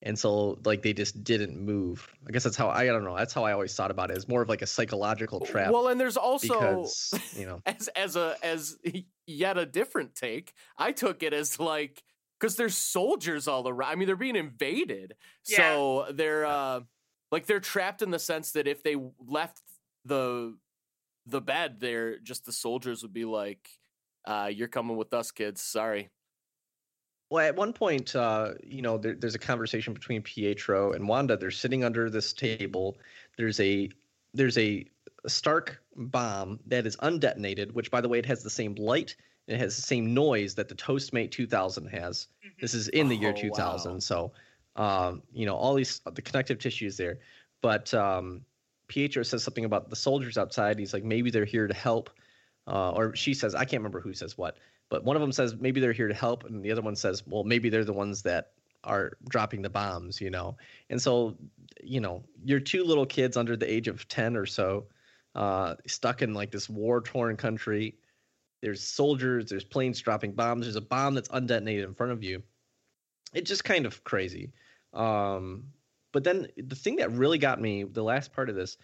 And so like they just didn't move. I guess that's how I, I don't know. That's how I always thought about it. As more of like a psychological trap Well, and there's also because you know as as a as yet a different take. I took it as like because there's soldiers all around. I mean, they're being invaded, Yeah. so they're uh like they're trapped in the sense that if they left the the bed, they're just the soldiers would be like, uh, "You're coming with us, kids. Sorry." Well, at one point, uh, you know, there, there's a conversation between Pietro and Wanda. They're sitting under this table. There's a there's a Stark bomb that is undetonated, which, by the way, it has the same light and it has the same noise that the Toastmate 2000 has. Mhm. This is in the year Oh, 2000, wow. so um, you know all these the connective tissues there. But um, Pietro says something about the soldiers outside. He's like, maybe they're here to help, uh, or she says, I can't remember who says what, but one of them says maybe they're here to help, and the other one says, well, maybe they're the ones that are dropping the bombs, you know. And so, you know, you're two little kids under the age of ten or so, uh, stuck in like this war-torn country. There's soldiers, there's planes dropping bombs, there's a bomb that's undetonated in front of you. It's just kind of crazy. Um, but then the thing that really got me, the last part of this,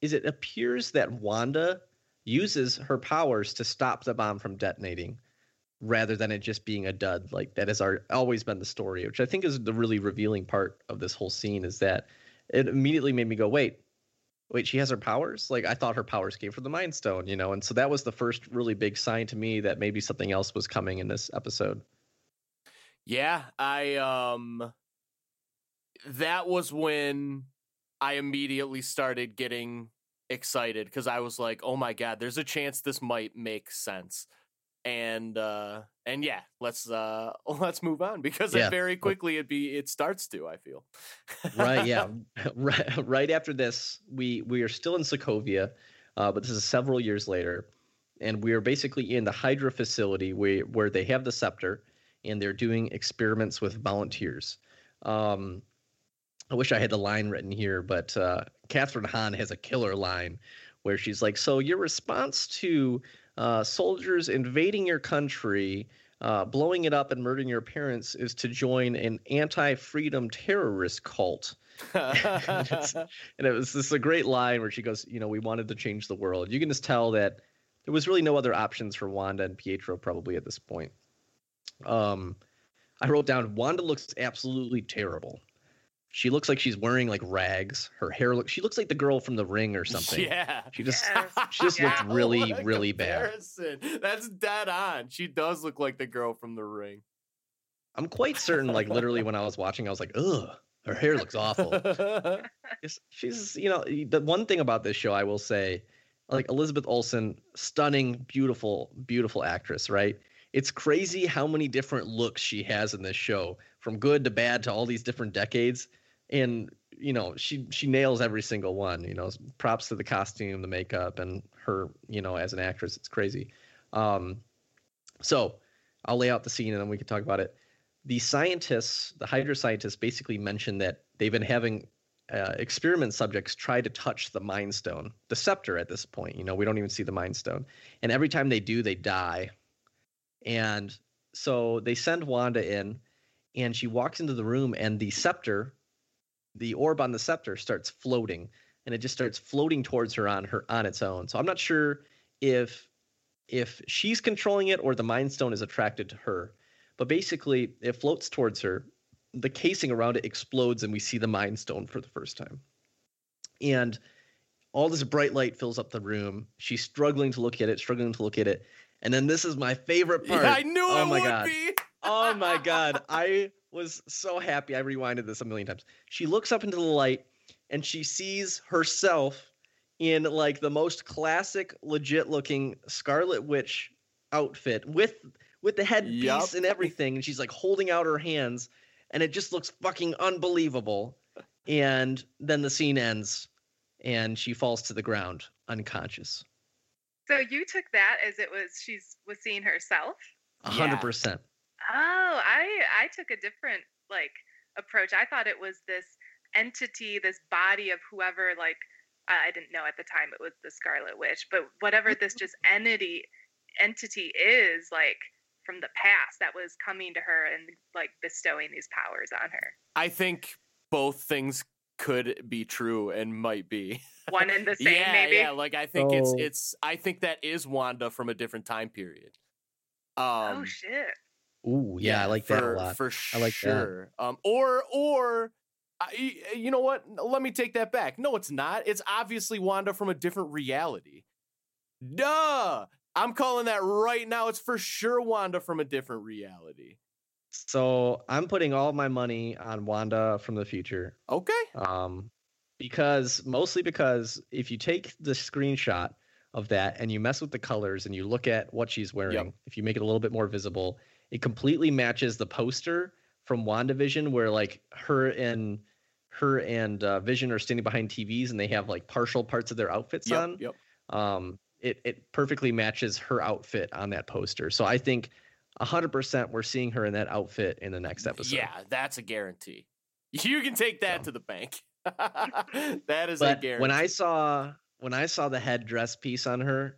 is it appears that Wanda uses her powers to stop the bomb from detonating rather than it just being a dud. Like that has always been the story, which I think is the really revealing part of this whole scene is that it immediately made me go, wait, wait, she has her powers? Like I thought her powers came from the Mind Stone, you know? And so that was the first really big sign to me that maybe something else was coming in this episode. Yeah, I um that was when I immediately started getting excited cuz I was like, "Oh my god, there's a chance this might make sense." And uh and yeah, let's uh let's move on because Yeah. it very quickly it be it starts to, I feel. right yeah right right after this we we are still in sokovia uh, but this is several years later and we are basically in the hydra facility where, where they have the scepter and they're doing experiments with volunteers um, i wish i had the line written here but uh, kathryn hahn has a killer line where she's like so your response to uh, soldiers invading your country uh, blowing it up and murdering your parents is to join an anti-freedom terrorist cult. It's- and it was this a great line where she goes, you know, we wanted to change the world. You can just tell that there was really no other options for Wanda and Pietro probably at this point. Um, I wrote down Wanda looks absolutely terrible. She looks like she's wearing like rags. Her hair looks. She looks like the girl from The Ring or something. Yeah. She just Yes. she just looked Yeah. really What a really bad. comparison. That's dead on. She does look like the girl from the ring. I'm quite certain, like literally when I was watching, I was like, ugh, her hair looks awful. She's you know the one thing about this show I will say, like Elizabeth Olsen, stunning, beautiful, beautiful actress, right? It's crazy how many different looks she has in this show, from good to bad to all these different decades, and you know she she nails every single one. You know, props to the costume, the makeup, and her you know as an actress, it's crazy. Um, so I'll lay out the scene and then we can talk about it. The scientists, the Hydra scientists, basically mentioned that they've been having uh, experiment subjects try to touch the Mind Stone, the scepter. At this point, you know, we don't even see the Mind Stone, and every time they do, they die. And so they send Wanda in, and she walks into the room, and the scepter, the orb on the scepter, starts floating, and it just starts floating towards her on her on its own. So I'm not sure if if she's controlling it or the Mind Stone is attracted to her. But basically, it floats towards her. The casing around it explodes, and we see the Mind Stone for the first time. And all this bright light fills up the room. She's struggling to look at it, struggling to look at it. And then this is my favorite part. Yeah, I knew oh it my would god. be. Oh my god. I was so happy. I rewinded this a million times. She looks up into the light and she sees herself in like the most classic, legit looking Scarlet Witch outfit with with the headpiece Yup. and everything. And she's like holding out her hands, and it just looks fucking unbelievable. And then the scene ends, and she falls to the ground unconscious. So you took that as it was she's was seeing herself. A hundred percent. Oh, I I took a different like approach. I thought it was this entity, this body of whoever like I didn't know at the time it was the Scarlet Witch, but whatever this just entity entity is like from the past that was coming to her and like bestowing these powers on her. I think both things could be true and might be. One and the same, yeah, maybe. yeah. Like I think it's it's. I think that is Wanda from a different time period. Um, oh shit. Ooh, yeah, I like that for, a lot. for I like that. sure. Um, or or. I, you know what? Let me take that back. No, it's not. It's obviously Wanda from a different reality. Duh! I'm calling that right now. It's for sure Wanda from a different reality. So I'm putting all my money on Wanda from the future. Okay. Um, because mostly because if you take the screenshot of that and you mess with the colors and you look at what she's wearing, if you make it a little bit more visible, it completely matches the poster from WandaVision where like her and her and uh, Vision are standing behind TVs and they have like partial parts of their outfits Yep. on. Yep. Um, it it perfectly matches her outfit on that poster. So I think hundred percent we're seeing her in that outfit in the next episode. Yeah, that's a guarantee. You can take that So. to the bank. that is a guarantee. when I saw when I saw the headdress piece on her,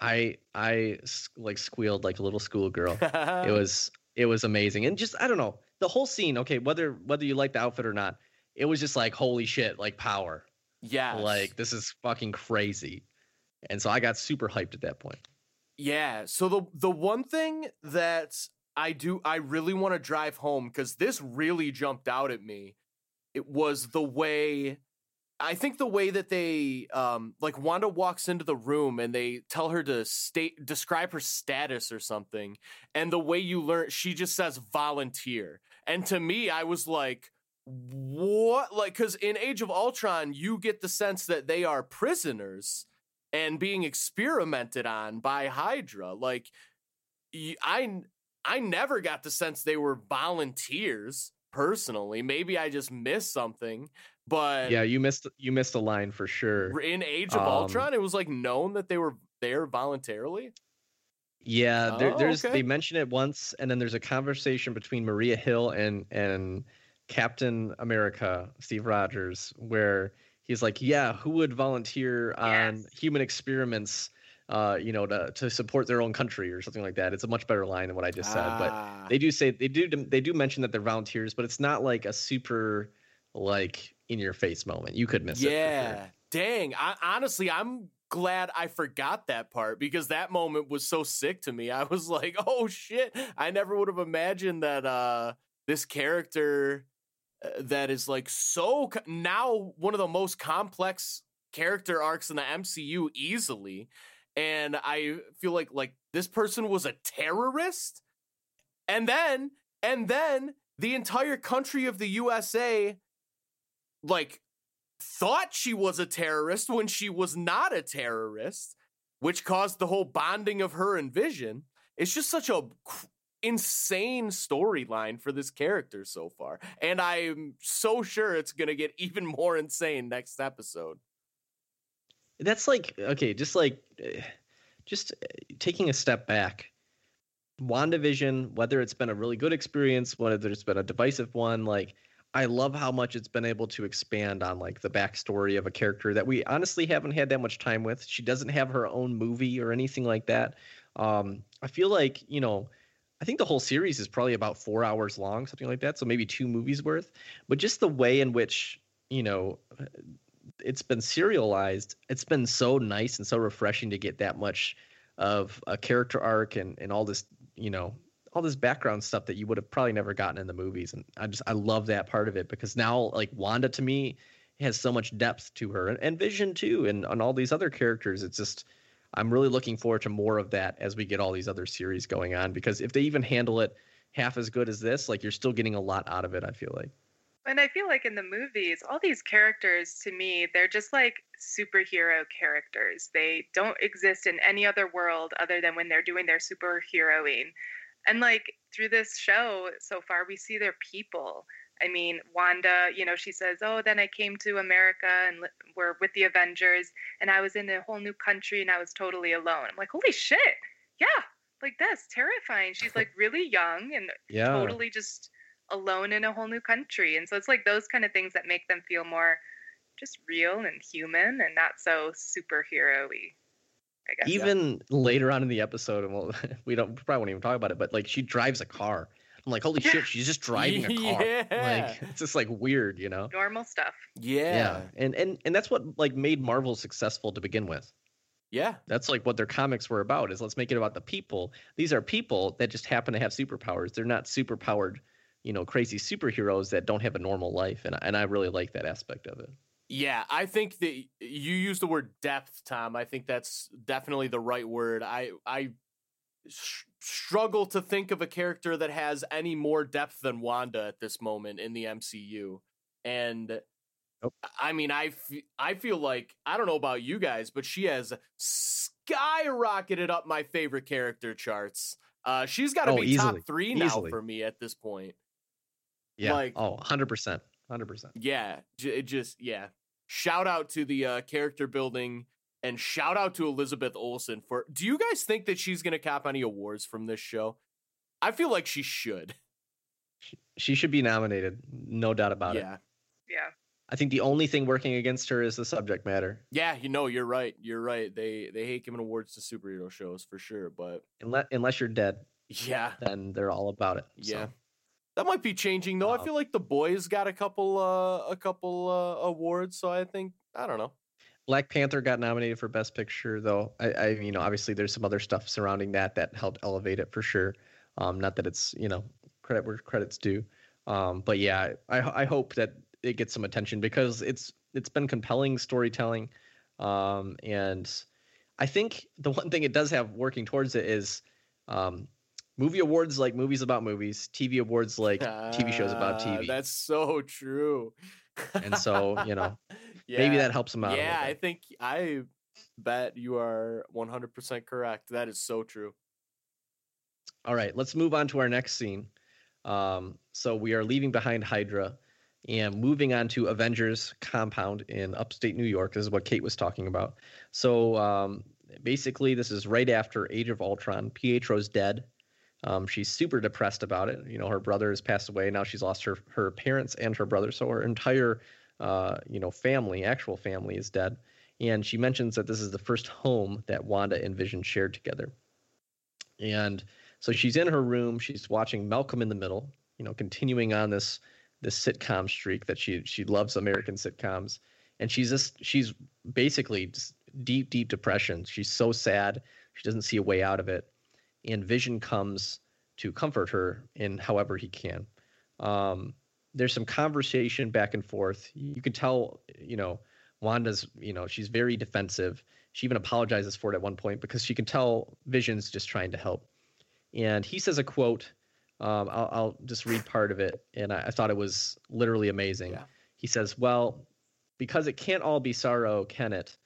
I I like squealed like a little schoolgirl. it was it was amazing, and just I don't know the whole scene. Okay, whether whether you like the outfit or not, it was just like holy shit, like power, yeah, like this is fucking crazy, and so I got super hyped at that point. Yeah. So the the one thing that I do I really want to drive home because this really jumped out at me. It was the way I think the way that they um like Wanda walks into the room and they tell her to state describe her status or something. And the way you learn she just says volunteer. And to me, I was like, what? Like, because in Age of Ultron, you get the sense that they are prisoners and being experimented on by Hydra. Like, I I never got the sense they were volunteers personally. Maybe I just missed something, but Yeah, you missed you missed a line for sure. in Age of Um, Ultron, it was like known that they were there voluntarily. Yeah, there, Oh, there's okay. they mention it once, and then there's a conversation between Maria Hill and and Captain America, Steve Rogers, where he's like, "Yeah, who would volunteer on Yes. human experiments, uh, you know, to to support their own country or something like that?" It's a much better line than what I just said, but Ah, they do say they do they do mention that they're volunteers, but it's not like a super like in your face moment. You could miss it. for sure. yeah, dang. I, honestly, I'm glad I forgot that part because that moment was so sick to me. I was like, oh shit, I never would have imagined that uh this character uh, that is like so co- now one of the most complex character arcs in the MCU easily. And I feel like like this person was a terrorist. And then and then the entire country of the USA like thought she was a terrorist when she was not a terrorist, which caused the whole bonding of her and Vision. It's just such a insane storyline for this character so far. And I'm so sure it's going to get even more insane next episode. That's like okay, just like eh, just eh, taking a step back. WandaVision, whether it's been a really good experience, whether it's been a divisive one, like I love how much it's been able to expand on like the backstory of a character that we honestly haven't had that much time with. She doesn't have her own movie or anything like that. Um, I feel like, you know, I think the whole series is probably about four hours long, something like that. So maybe two movies worth. But just the way in which, you know, it's been serialized, it's been so nice and so refreshing to get that much of a character arc and, and all this, you know, all this background stuff that you would have probably never gotten in the movies. And I just I love that part of it because now like Wanda to me has so much depth to her and, and Vision too and on all these other characters. It's just I'm really looking forward to more of that as we get all these other series going on because if they even handle it half as good as this, like you're still getting a lot out of it, I feel like. And I feel like in the movies, all these characters to me, they're just like superhero characters. They don't exist in any other world other than when they're doing their superheroing. And like through this show so far, we see their people. I mean, Wanda, you know, she says, Oh, then I came to America and we're with the Avengers, and I was in a whole new country and I was totally alone. I'm like, Holy shit. Yeah. Like that's terrifying. She's like really young and yeah. totally just alone in a whole new country. And so it's like those kind of things that make them feel more just real and human and not so superhero y. Guess, even yeah. later on in the episode, and we'll, we don't probably won't even talk about it, but like she drives a car. I'm like, holy yeah. shit, she's just driving a car. Yeah. Like it's just like weird, you know? Normal stuff. Yeah. Yeah. And and and that's what like made Marvel successful to begin with. Yeah. That's like what their comics were about is let's make it about the people. These are people that just happen to have superpowers. They're not superpowered, you know, crazy superheroes that don't have a normal life. And and I really like that aspect of it. Yeah, I think that you use the word depth, Tom. I think that's definitely the right word. I I sh- struggle to think of a character that has any more depth than Wanda at this moment in the MCU. And nope. I mean, I, f- I feel like I don't know about you guys, but she has skyrocketed up my favorite character charts. Uh, she's got to oh, be easily. top three now easily. for me at this point. Yeah. Like, oh, 100%. hundred percent. Yeah, it just yeah. Shout out to the uh, character building and shout out to Elizabeth Olsen for. Do you guys think that she's gonna cap any awards from this show? I feel like she should. She, should be nominated, no doubt about yeah. it. Yeah, yeah. I think the only thing working against her is the subject matter. Yeah, you know, you're right. You're right. They they hate giving awards to superhero shows for sure, but unless unless you're dead, yeah, then they're all about it. Yeah. So. That might be changing though. I uh, feel like the boys got a couple uh a couple uh awards, so I think I don't know. Black Panther got nominated for Best Picture though. I, I you know obviously there's some other stuff surrounding that that helped elevate it for sure. Um, not that it's you know credit where credit's due. Um, but yeah, I I hope that it gets some attention because it's it's been compelling storytelling. Um, and I think the one thing it does have working towards it is um, movie awards like movies about movies, TV awards like TV shows about TV. Ah, that's so true. and so, you know, yeah. maybe that helps them out. Yeah, I think I bet you are 100% correct. That is so true. All right, let's move on to our next scene. Um, so we are leaving behind Hydra and moving on to Avengers compound in upstate New York. This is what Kate was talking about. So um, basically, this is right after Age of Ultron. Pietro's dead. Um, she's super depressed about it. You know, her brother has passed away. Now she's lost her her parents and her brother. So her entire, uh, you know, family, actual family, is dead. And she mentions that this is the first home that Wanda and Vision shared together. And so she's in her room. She's watching Malcolm in the Middle. You know, continuing on this this sitcom streak that she she loves American sitcoms. And she's just she's basically just deep deep depression. She's so sad. She doesn't see a way out of it and Vision comes to comfort her in however he can. Um, there's some conversation back and forth. You can tell, you know, Wanda's, you know, she's very defensive. She even apologizes for it at one point because she can tell Vision's just trying to help. And he says a quote. Um, I'll, I'll, just read part of it, and I, I thought it was literally amazing. Yeah. He says, "Well, because it can't all be sorrow, can it?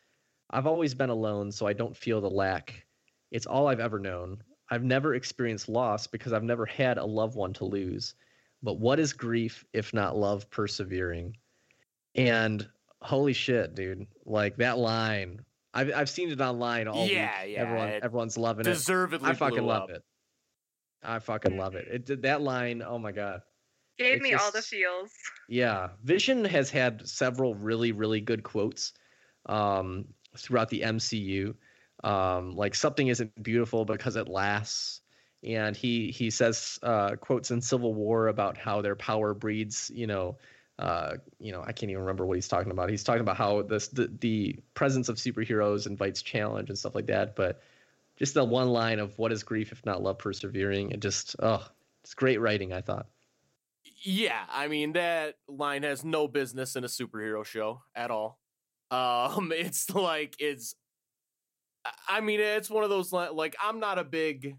I've always been alone, so I don't feel the lack. It's all I've ever known. I've never experienced loss because I've never had a loved one to lose. But what is grief if not love persevering? And holy shit, dude! Like that line, I've I've seen it online all yeah, week. Yeah, Everyone everyone's loving deservedly it. Deservedly, I fucking love up. it. I fucking love it. It did that line. Oh my god. Gave It's me all the feels. Yeah, Vision has had several really, really good quotes um, throughout the MCU. Um, like something isn't beautiful because it lasts, and he he says uh, quotes in Civil War about how their power breeds. You know, uh, you know, I can't even remember what he's talking about. He's talking about how this the, the presence of superheroes invites challenge and stuff like that. But just the one line of "What is grief if not love persevering?" It just oh, it's great writing. I thought. Yeah, I mean that line has no business in a superhero show at all. Um, it's like it's. I- mean, it's one of those like I'm not a big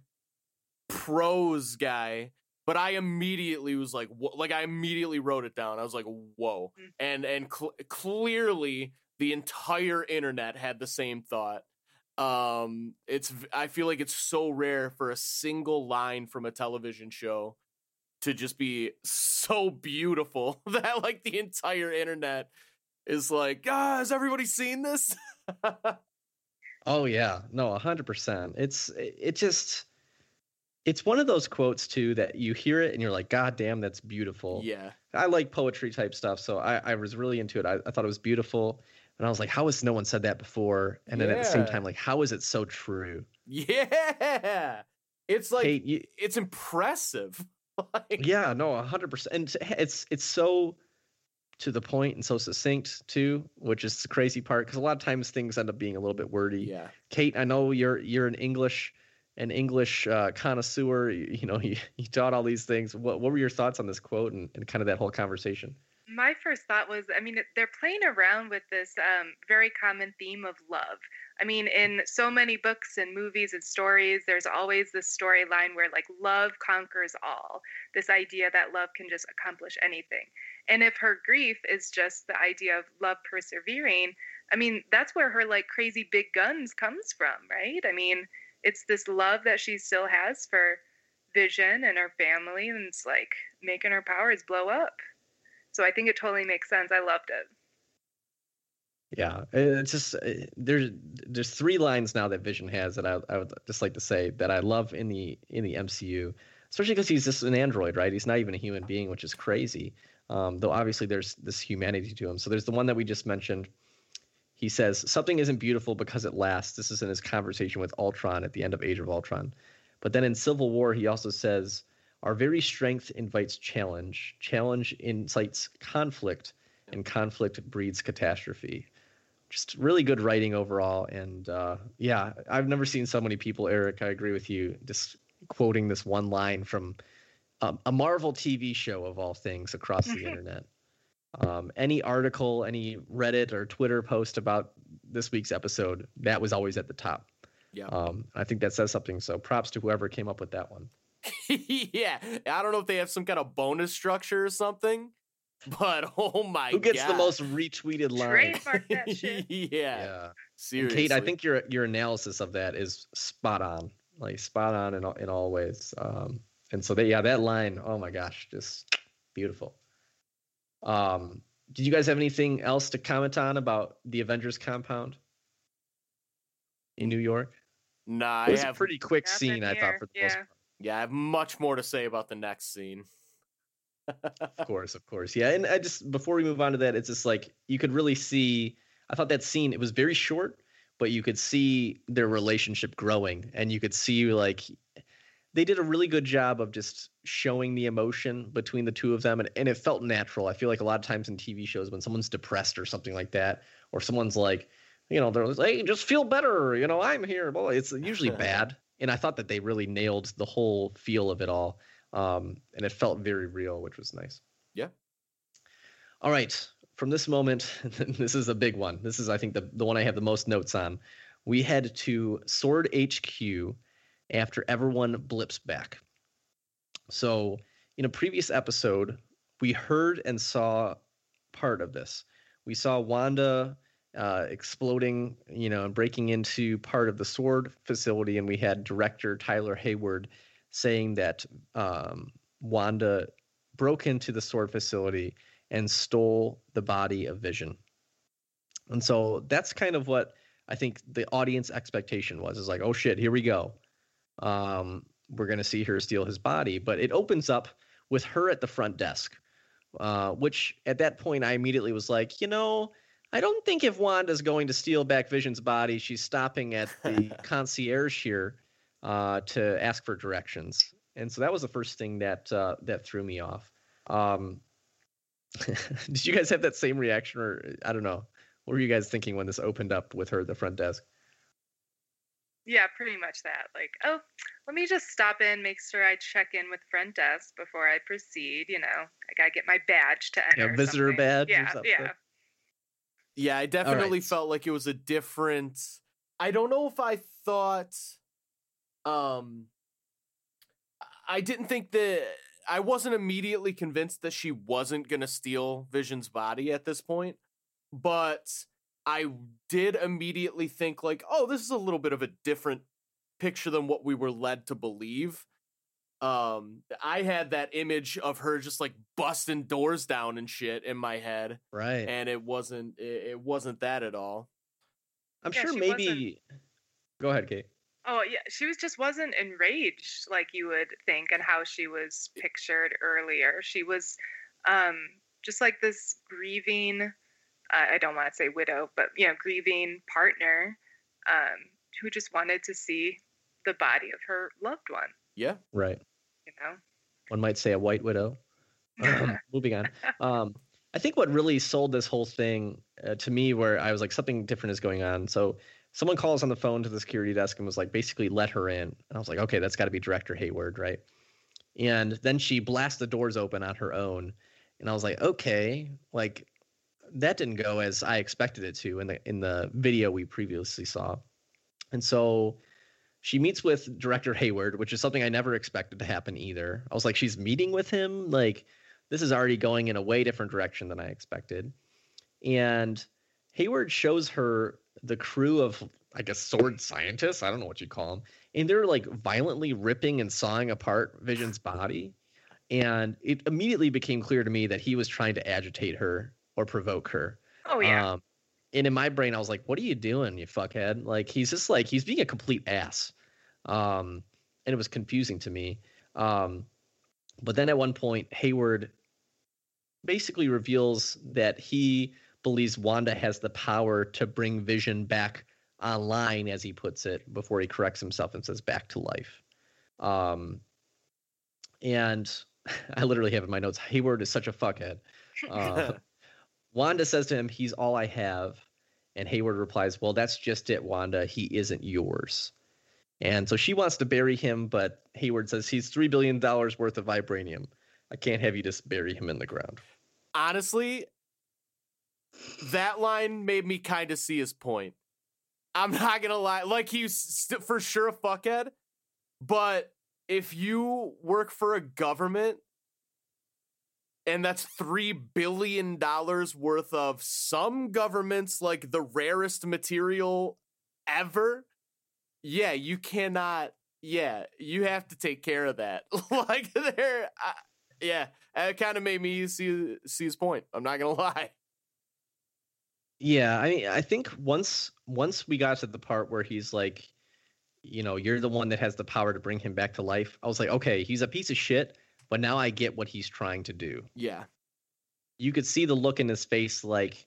prose guy, but I immediately was like, wh- like I immediately wrote it down. I was like, whoa, Mm. and and cl- clearly the entire internet had the same thought. Um, it's I feel like it's so rare for a single line from a television show to just be so beautiful that like the entire internet is like, ah, has everybody seen this? Oh yeah, no, hundred percent. It's it just it's one of those quotes too that you hear it and you're like, God damn, that's beautiful. yeah. I like poetry type stuff, so I, I was really into it. I, I thought it was beautiful, and I was like, how has no one said that before? And then at the same time, like, how is it so true? Yeah. It's like Kate, you, it's impressive. like, yeah, no, hundred percent. And it's it's so to the point and so succinct too, which is the crazy part because a lot of times things end up being a little bit wordy. yeah. Kate, I know you're you're an English an English uh, connoisseur. You, you know, you, you taught all these things. What what were your thoughts on this quote and, and kind of that whole conversation? My first thought was, I mean, they're playing around with this um, very common theme of love. I mean, in so many books and movies and stories, there's always this storyline where like love conquers all. This idea that love can just accomplish anything. And if her grief is just the idea of love persevering, I mean, that's where her like crazy big guns comes from, right? I mean, it's this love that she still has for Vision and her family, and it's like making her powers blow up. So I think it totally makes sense. I loved it. Yeah, it's just uh, there's there's three lines now that Vision has that I I would just like to say that I love in the in the MCU, especially because he's just an android, right? He's not even a human being, which is crazy. Um, though obviously there's this humanity to him. So there's the one that we just mentioned. He says something isn't beautiful because it lasts. This is in his conversation with Ultron at the end of Age of Ultron. But then in Civil War, he also says, "Our very strength invites challenge. Challenge incites conflict, and conflict breeds catastrophe." just really good writing overall and uh, yeah i've never seen so many people erik i agree with you just quoting this one line from um, a marvel tv show of all things across the internet um, any article any reddit or twitter post about this week's episode that was always at the top Yeah. um, i think that says something so props to whoever came up with that one yeah. I don't know if they have some kind of bonus structure or something, but oh my god. who gets god. the most retweeted line that shit. yeah. yeah And Seriously. Kate, I think your your analysis of that is spot on, like spot on in all, in all ways. Um, and so that yeah, that line, oh my gosh, just beautiful. Um, did you guys have anything else to comment on about the Avengers compound in New York? Nah, It I was a pretty quick Nothing scene, I thought, for the most part. Yeah, I have much more to say about the next scene. Of course, of course, yeah. And I just before we move on to that, it's just like you could really see. I thought that scene it was very short, but you could see their relationship growing, and you could see like they did a really good job of just showing the emotion between the two of them, and, and it felt natural. I feel like a lot of times in TV shows when someone's depressed or something like that, or someone's like, you know, they're like, hey, just feel better, you know, I'm here. Well, it's usually bad, and I thought that they really nailed the whole feel of it all um, and it felt very real, which was nice. Yeah. All right, from this moment, this is a big one. This is, I think, the the one I have the most notes on. We head to Sword HQ after everyone blips back. So, in a previous episode, we heard and saw part of this. We saw Wanda uh, exploding, you know, and breaking into part of the sword facility, and we had director Tyler Hayward saying that um, Wanda broke into the sword facility and stole the body of Vision. And so that's kind of what I think the audience expectation was is like, oh shit, here we go. Um, we're going to see her steal his body. But it opens up with her at the front desk, uh, which at that point I immediately was like, you know, I don't think if Wanda's going to steal back Vision's body, she's stopping at the concierge here uh, to ask for directions. And so that was the first thing that uh, that threw me off. Um, did you guys have that same reaction, or I don't know? What were you guys thinking when this opened up with her at the front desk? Yeah, pretty much that. Like, oh, let me just stop in, make sure I check in with front desk before I proceed. You know, I gotta get my badge to enter. Yeah, visitor something. badge. Yeah, yeah. Yeah, I definitely felt like it was a different. I don't know if I thought. Um. I didn't think that. I wasn't immediately convinced that she wasn't going to steal Vision's body at this point, but I did immediately think, like, oh, this is a little bit of a different picture than what we were led to believe. Um, I had that image of her just like busting doors down and shit in my head Right. and it wasn't it, it wasn't that at all I'm Yeah, sure she maybe. Go ahead, Kate. Oh yeah, she was just wasn't enraged like you would think, and how she was pictured earlier. She was um, just like this grieving. Uh, I don't want to say widow, but you know, grieving partner um, who just wanted to see the body of her loved one. Yeah Right. You know. One might say a white widow. Um, moving on. Um, I think what really sold this whole thing uh, to me, where I was like, something different is going on. So someone calls on the phone to the security desk and was like, basically, let her in. And I was like, okay, that's got to be Director Hayward, right? And then she blasts the doors open on her own, and I was like, okay, like that didn't go as I expected it to in the in the video we previously saw. And so she meets with director Hayward, which is something I never expected to happen either. I was like, she's meeting with him. Like, this is already going in a way different direction than I expected. And Hayward shows her the crew of, I guess, sword scientists. I don't know what you call them. And they're like violently ripping and sawing apart Vision's body. And it immediately became clear to me that he was trying to agitate her or provoke her. Oh yeah. Um, and in my brain, I was like, "What are you doing, you fuckhead?" Like he's just like he's being a complete ass, um, and it was confusing to me. Um, but then at one point, Hayward basically reveals that he believes Wanda has the power to bring Vision back online, as he puts it, before he corrects himself and says "back to life." Um, and I literally have in my notes, Hayward is such a fuckhead. Uh, Wanda says to him, He's all I have. And Hayward replies, Well, that's just it, Wanda. He isn't yours. And so she wants to bury him, but Hayward says he's $3 billion worth of vibranium. I can't have you just bury him in the ground. honestly that line made me kind of see his point i'm not gonna lie like he's st- for sure a fuckhead but if you work for a government and that's three billion dollars worth of some governments like the rarest material ever. Yeah you cannot yeah you have to take care of that. Like there yeah it kind of made me see see his point i'm not gonna lie. Yeah, I mean, I think once once we got to the part where he's like, you know, you're the one that has the power to bring him back to life. I was like, okay, he's a piece of shit, but now I get what he's trying to do. yeah. You could see the look in his face like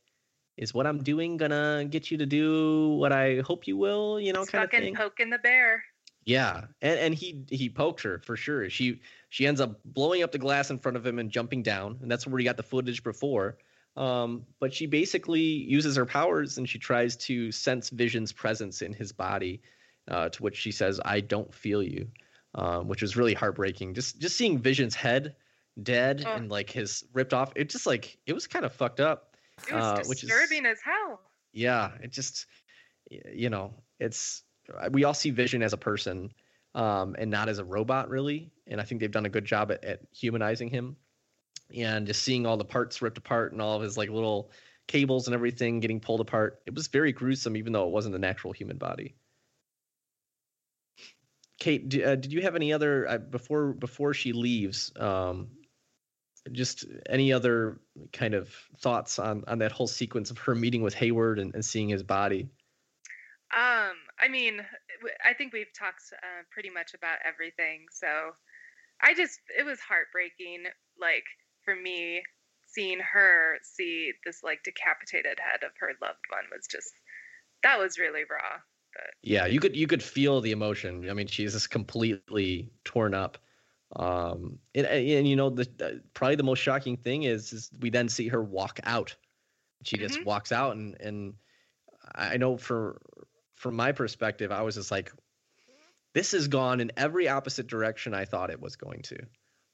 is what i'm doing gonna get you to do what i hope you will? You know He's kind of thing. poking the bear. yeah and and he he poked her for sure. She she ends up blowing up the glass in front of him and jumping down and that's where he got the footage before. Um but she basically uses her powers and she tries to sense vision's presence in his body uh, to which she says i don't feel you um, which was really heartbreaking just just seeing vision's head dead Oh. and like his ripped off it just like it was kind of fucked up It was uh, which is- disturbing as hell. yeah it just you know it's we all see vision as a person um, and not as a robot really and i think they've done a good job at, at humanizing him and just seeing all the parts ripped apart and all of his like little cables and everything getting pulled apart it was very gruesome even though it wasn't a natural human body kate uh, did you have any other uh, before before she leaves um, just any other kind of thoughts on on that whole sequence of her meeting with Hayward and, and seeing his body? Um, I mean, I think we've talked uh, pretty much about everything. So I just, it was heartbreaking. Like for me, seeing her see this like decapitated head of her loved one was just, that was really raw. But yeah, you could you could feel the emotion. I mean, she's just completely torn up. Um, and, and you know, the, the probably the most shocking thing is, is we then see her walk out. She just Mhm. walks out, and and I know for from my perspective, I was just like, this has gone in every opposite direction I thought it was going to.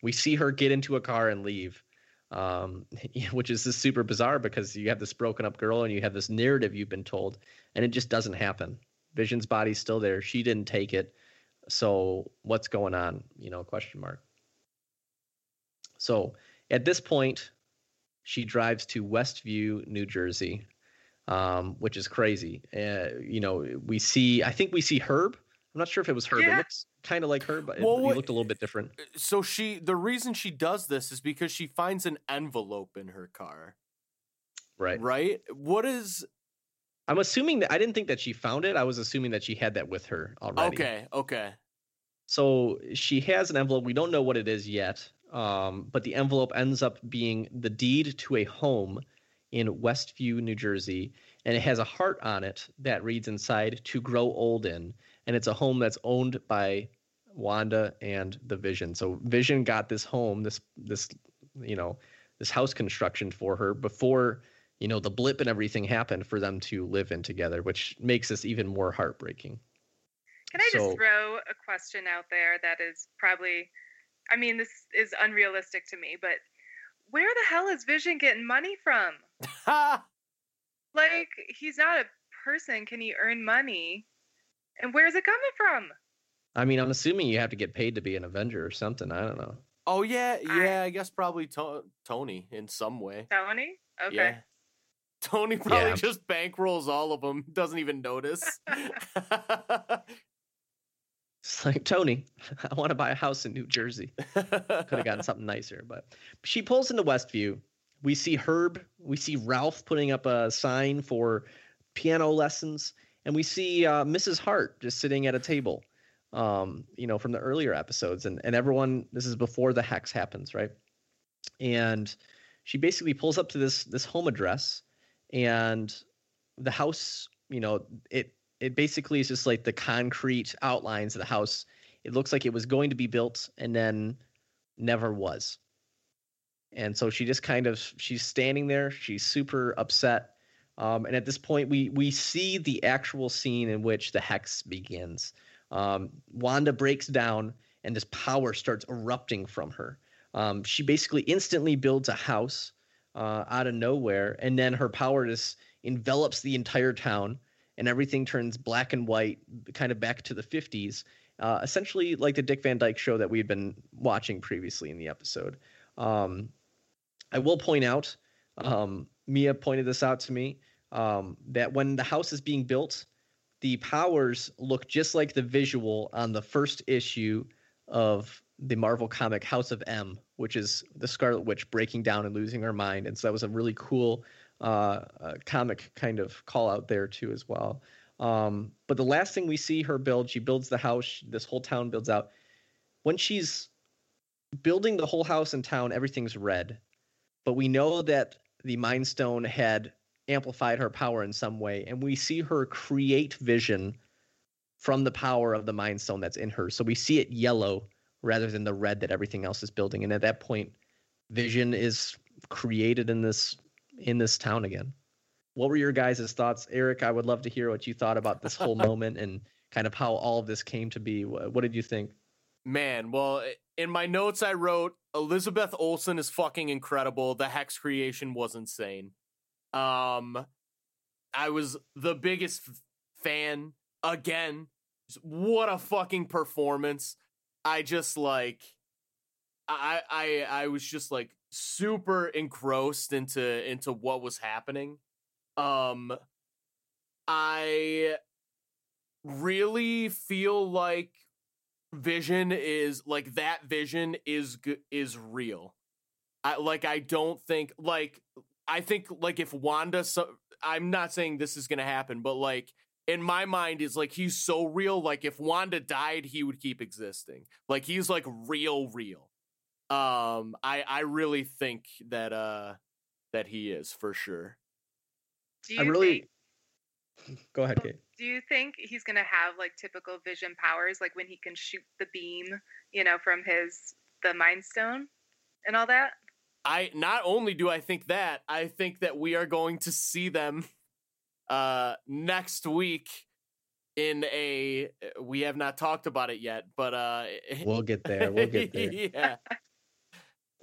We see her get into a car and leave, um, which is just super bizarre because you have this broken up girl and you have this narrative you've been told, and it just doesn't happen. Vision's body's still there. She didn't take it. So what's going on? You know, question mark. So at this point, she drives to Westview, New Jersey, um, which is crazy. Uh, you know, we see, I think we see Herb. I'm not sure if it was Herb. It Yeah. looks kind of like Herb, but it- Well, he looked a little bit different. So she, the reason she does this is because she finds an envelope in her car, Right. right? What is I'm assuming that I didn't think that she found it. I was assuming that she had that with her already. okay? Okay. So she has an envelope. We don't know what it is yet, um, but the envelope ends up being the deed to a home in Westview, New Jersey, and it has a heart on it that reads inside "to grow old in," and it's a home that's owned by Wanda and the Vision. So Vision got this home, this this you know this house construction for her before you know the blip and everything happened for them to live in together, which makes this even more heartbreaking. Can I just throw a question out there that is probably, I mean, this is unrealistic to me, but where the hell is Vision getting money from? Like, he's not a person. Can he earn money? And where's it coming from? I mean, I'm assuming you have to get paid to be an Avenger or something. I don't know. Oh yeah, I- yeah. I guess probably to- Tony in some way. Tony? Okay. Yeah. Tony probably Yeah. just bankrolls all of them. Doesn't even notice. It's like Tony, I want to buy a house in New Jersey. Could have gotten something nicer, but she pulls into Westview. We see Herb. We see Ralph putting up a sign for piano lessons, and we see uh, Mrs. Hart just sitting at a table. Um, you know, from the earlier episodes, and and everyone. This is before the hex happens, right? And she basically pulls up to this this home address, and the house. You know, it it basically is just like the concrete outlines of the house. It looks like it was going to be built and then never was. And so she just kind of she's standing there. She's super upset. Um, and at this point, we we see the actual scene in which the hex begins. Um, Wanda breaks down, and this power starts erupting from her. Um, she basically instantly builds a house uh, out of nowhere, and then her power just envelops the entire town and everything turns black and white, kind of back to the 50s, uh, essentially like the Dick Van Dyke show that we had been watching previously in the episode. Um, I will point out, um, Mia pointed this out to me, um, that when the house is being built, the powers look just like the visual on the first issue of the Marvel comic House of M, which is the Scarlet Witch breaking down and losing her mind. And so that was a really cool uh, uh, comic kind of call out there too as well. Um, but the last thing we see her build, she builds the house. This whole town builds out. When she's building the whole house and town, everything's red. But we know that the Mind Stone had amplified her power in some way, and we see her create vision from the power of the Mind Stone that's in her. So we see it yellow rather than the red that everything else is building. And at that point, vision is created in this in this town again. What were your guys' thoughts, Erik? I would love to hear what you thought about this whole moment and kind of how all of this came to be. What, did you think? Man, well, in my notes I wrote Elizabeth Olsen is fucking incredible. The hex creation was insane. Um, I was the biggest fan again. What a fucking performance! I just like, I I I was just like super engrossed into into what was happening. Um, I really feel like vision is like that vision is is real i like i don't think like i think like if wanda so i'm not saying this is gonna happen but like in my mind is like he's so real. Like if Wanda died, he would keep existing. Like he's like real, real. Um, I I really think that uh that he is for sure. Do you I really. think, Go ahead, Kate. do you think he's gonna have like typical vision powers, like when he can shoot the beam, you know, from his the Mind Stone and all that? I not only do I think that, I think that we are going to see them uh next week in a we have not talked about it yet, but uh We'll get there. We'll get there. yeah.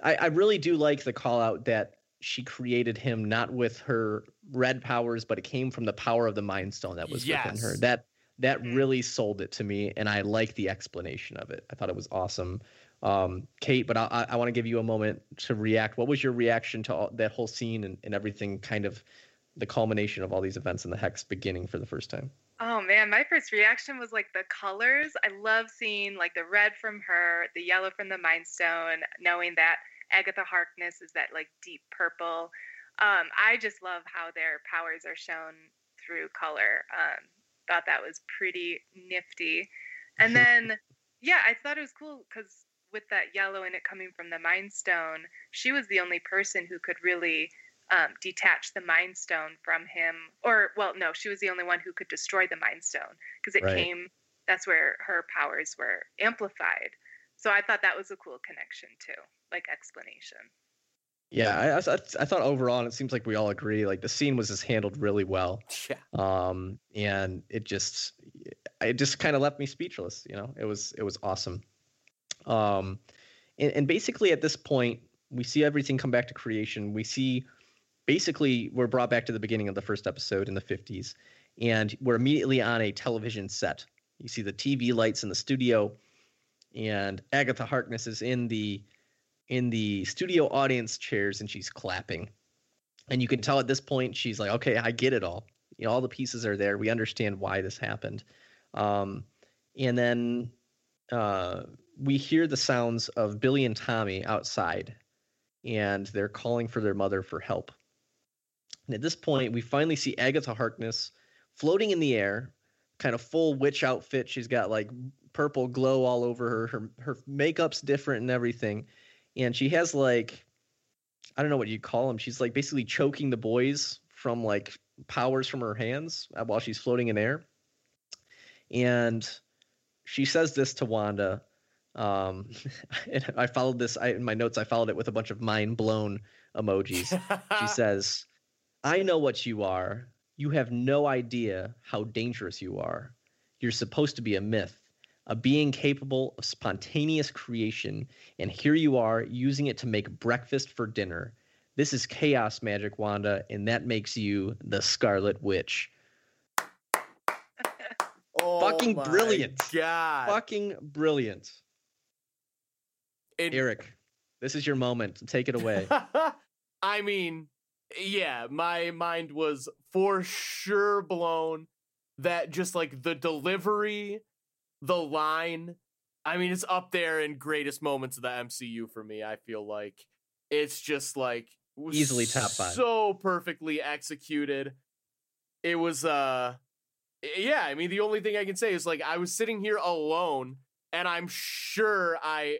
I, I really do like the call out that she created him not with her red powers, but it came from the power of the Mind Stone that was within her. That that Mhm. really sold it to me, and I like the explanation of it. I thought it was awesome. Um, Kate, but I, I, I want to give you a moment to react. What was your reaction to all, that whole scene and, and everything? Kind of the culmination of all these events and the hex beginning for the first time. Oh man, my first reaction was like the colors. I love seeing like the red from her, the yellow from the Mind Stone, knowing that Agatha Harkness is that like deep purple. Um, I just love how their powers are shown through color. Um, thought that was pretty nifty. And then, yeah, I thought it was cool because with that yellow and it coming from the Mind Stone, she was the only person who could really um, detach the Mind Stone from him. Or, well, no, she was the only one who could destroy the Mind Stone because it Right. came. That's where her powers were amplified. So I thought that was a cool connection too, like explanation. Yeah, I, I, I thought overall, and it seems like we all agree, like the scene was just handled really well. Yeah. um and it just it just kind of left me speechless you know it was it was awesome um and, and basically at this point we see everything come back to creation we see basically we're brought back to the beginning of the first episode in the 50s and we're immediately on a television set. You see the tv lights in the studio and agatha harkness is in the in the studio audience chairs and she's clapping. And you can tell at this point she's like okay i get it all. You know all the pieces are there. We understand why this happened. Um, and then uh, we hear the sounds of billy and tommy outside and they're calling for their mother for help and at this point we finally see agatha harkness floating in the air kind of full witch outfit she's got like purple glow all over her her, her makeup's different and everything and she has like i don't know what you'd call them she's like basically choking the boys from like powers from her hands while she's floating in air. And she says this to Wanda. Um, and I followed this I, in my notes. I followed it with a bunch of mind blown emojis. She says, I know what you are. You have no idea how dangerous you are. You're supposed to be a myth, a being capable of spontaneous creation, and here you are using it to make breakfast for dinner. This is chaos magic, Wanda, and that makes you the Scarlet Witch. Oh Fucking brilliant. God. Fucking brilliant. It- Erik, this is your moment. Take it away. I mean, yeah, my mind was for sure blown that just like the delivery, the line, I mean, it's up there in greatest moments of the MCU for me. I feel like it's just like Easily top five. So perfectly executed. It was uh yeah, I mean the only thing I can say is like I was sitting here alone and I'm sure I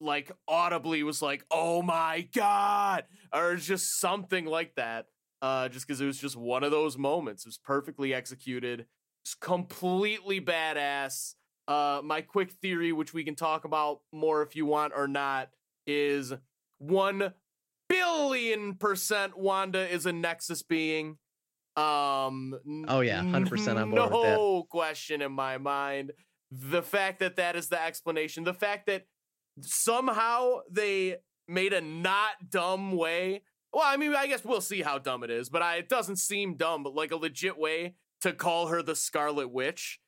like audibly was like, "Oh my god," or it's just something like that. Uh, just because it was just one of those moments. It was perfectly executed, it's completely badass. Uh, my quick theory, which we can talk about more if you want or not, is one billion percent Wanda is a Nexus being. Um. Oh, yeah, 100% on board with that. No question in my mind. The fact that that is the explanation, the fact that somehow they made a not dumb way. Well, I mean, I guess we'll see how dumb it is, but I, it doesn't seem dumb, but like a legit way to call her the Scarlet Witch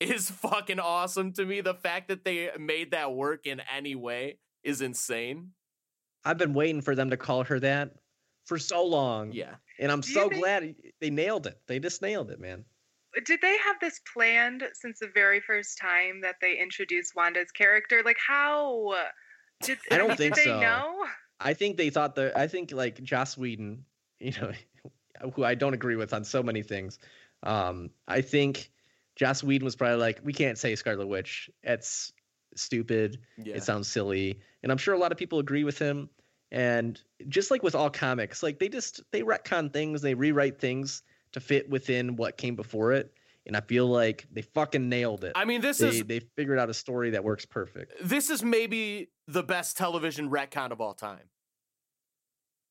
is fucking awesome to me. The fact that they made that work in any way is insane. I've been waiting for them to call her that for so long. Yeah. And I'm so glad they nailed it. They just nailed it, man. Did they have this planned since the very first time that they introduced Wanda's character? Like how did I don't mean, think did they so. know? I think they thought that I think like Joss Whedon, you know, who I don't agree with on so many things, Um, I think Joss Whedon was probably like, we can't say Scarlet Witch. It's stupid. Yeah. It sounds silly. And I'm sure a lot of people agree with him. And just like with all comics, like they just they retcon things, they rewrite things to fit within what came before it. And I feel like they fucking nailed it. I mean, this they, is they figured out a story that works perfect. this is maybe the best television retcon of all time.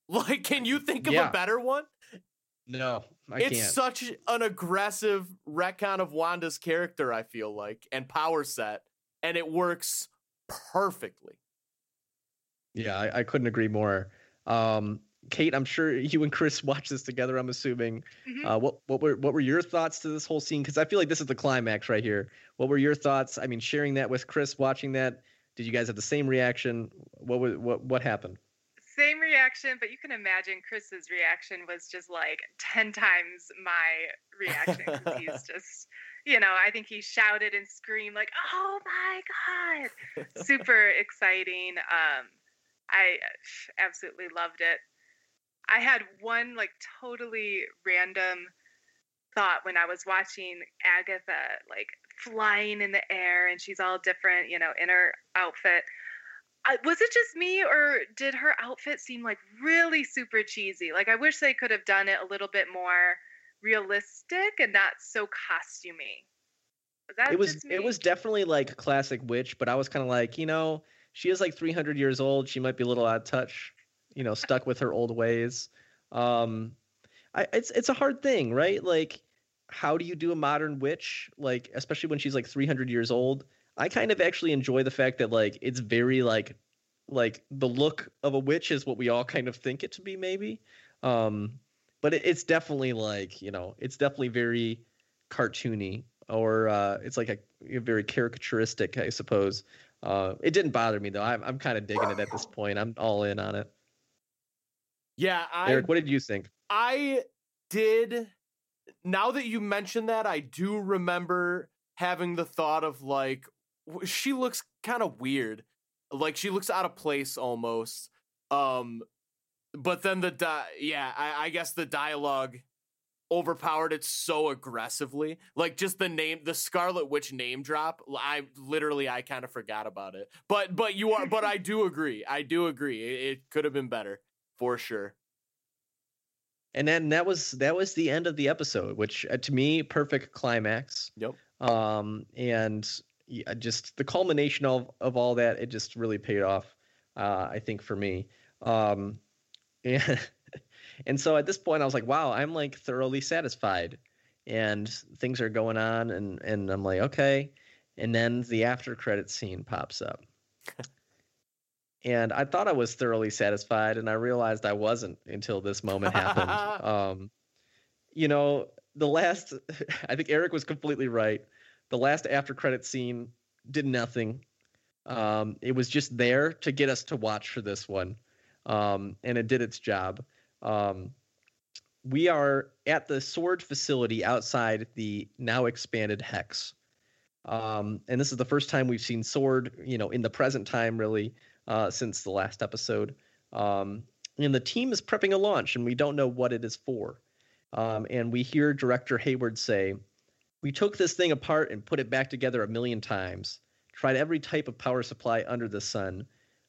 Like, can you think of Yeah. a better one? No, I it's can't. such an aggressive retcon of Wanda's character, I feel like, and power set, and it works perfectly. Yeah, I, I couldn't agree more. Um, Kate, I'm sure you and Chris watched this together. I'm assuming. Mhm. Uh, what what were what were your thoughts to this whole scene? Because I feel like this is the climax right here. What were your thoughts? I mean, sharing that with Chris, watching that. Did you guys have the same reaction? What was what what happened? Same reaction, but you can imagine Chris's reaction was just like 10 times my reaction he's just, you know, I think he shouted and screamed like, "Oh my god." Super exciting. Um I absolutely loved it. I had one like totally random thought when I was watching Agatha like flying in the air and she's all different, you know, in her outfit. I, was it just me or did her outfit seem like really super cheesy? Like I wish they could have done it a little bit more realistic and not so costumey. Was it was it was definitely like classic witch, but I was kind of like, you know, she is like 300 years old. She might be a little out of touch, you know, stuck with her old ways. Um, I, it's it's a hard thing, right? Like, how do you do a modern witch? Like, especially when she's like 300 years old. I kind of actually enjoy the fact that like it's very like like the look of a witch is what we all kind of think it to be, maybe. Um, but it, it's definitely like you know, it's definitely very cartoony or uh, it's like a, a very caricaturistic, I suppose. Uh, it didn't bother me though. I'm I'm kind of digging it at this point. I'm all in on it. Yeah, I Erik, what did you think? I did. Now that you mention that, I do remember having the thought of like, she looks kind of weird. Like she looks out of place almost. Um, but then the di- yeah, I, I guess the dialogue overpowered it so aggressively. Like just the name, the Scarlet Witch name drop. I literally, I kind of forgot about it. But but you are, but I do agree. I do agree. It, it could have been better for sure. And then that was that was the end of the episode, which uh, to me perfect climax. Yep. Um, and yeah, just the culmination of of all that, it just really paid off. Uh, I think for me. Um, and and so at this point, I was like, wow, I'm like thoroughly satisfied, and things are going on, and and I'm like, okay. And then the after credit scene pops up. and I thought I was thoroughly satisfied, and I realized I wasn't until this moment happened. um, you know, the last, I think Erik was completely right. The last after credit scene did nothing. Um, it was just there to get us to watch for this one, um, and it did its job. Um, we are at the sword facility outside the now expanded hex. Um, and this is the first time we've seen sword, you know, in the present time, really, uh, since the last episode. Um, and the team is prepping a launch, and we don't know what it is for. Um, and we hear director Hayward say, "We took this thing apart and put it back together a million times. Tried every type of power supply under the sun,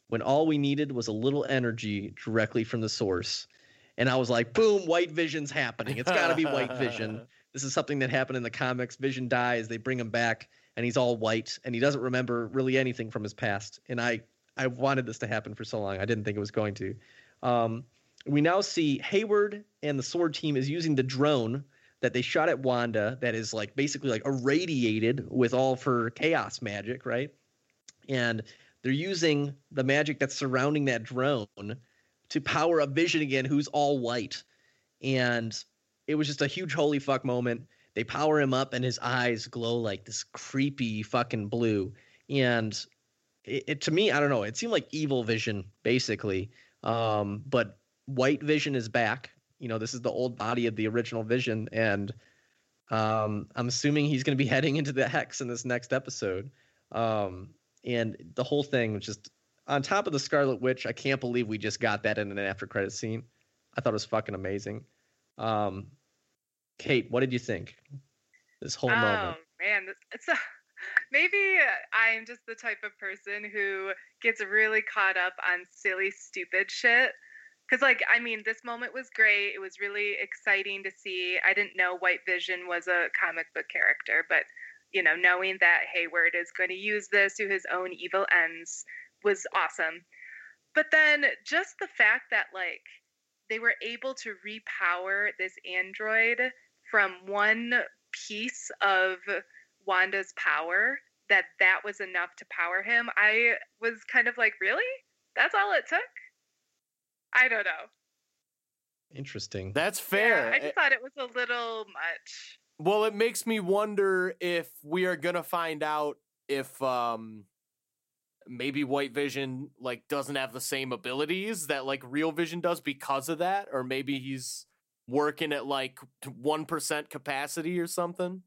when all we needed was a little energy directly from the source." And I was like, "Boom! White Vision's happening. It's got to be White Vision." This is something that happened in the comics. Vision dies, they bring him back, and he's all white, and he doesn't remember really anything from his past. And I, I wanted this to happen for so long. I didn't think it was going to. Um, we now see Hayward and the Sword team is using the drone that they shot at Wanda, that is like basically like irradiated with all of her chaos magic, right? And they're using the magic that's surrounding that drone to power a Vision again, who's all white. And it was just a huge holy fuck moment. They power him up, and his eyes glow like this creepy fucking blue. And it, it to me, I don't know. It seemed like evil Vision, basically. Um, but White Vision is back. You know, this is the old body of the original Vision, and um, I'm assuming he's going to be heading into the hex in this next episode. Um, and the whole thing was just on top of the Scarlet Witch. I can't believe we just got that in an after credit scene. I thought it was fucking amazing. Um, Kate, what did you think? This whole oh moment. man, it's a, maybe I'm just the type of person who gets really caught up on silly, stupid shit. Cause like I mean, this moment was great. It was really exciting to see. I didn't know White Vision was a comic book character, but you know, knowing that Hayward is going to use this to his own evil ends was awesome. But then just the fact that like they were able to repower this android from one piece of Wanda's power that that was enough to power him. I was kind of like, really? That's all it took? I don't know. Interesting. That's fair. Yeah, I just thought it was a little much. Well, it makes me wonder if we are gonna find out if um maybe White Vision like doesn't have the same abilities that like Real Vision does because of that, or maybe he's working at like one percent capacity or something.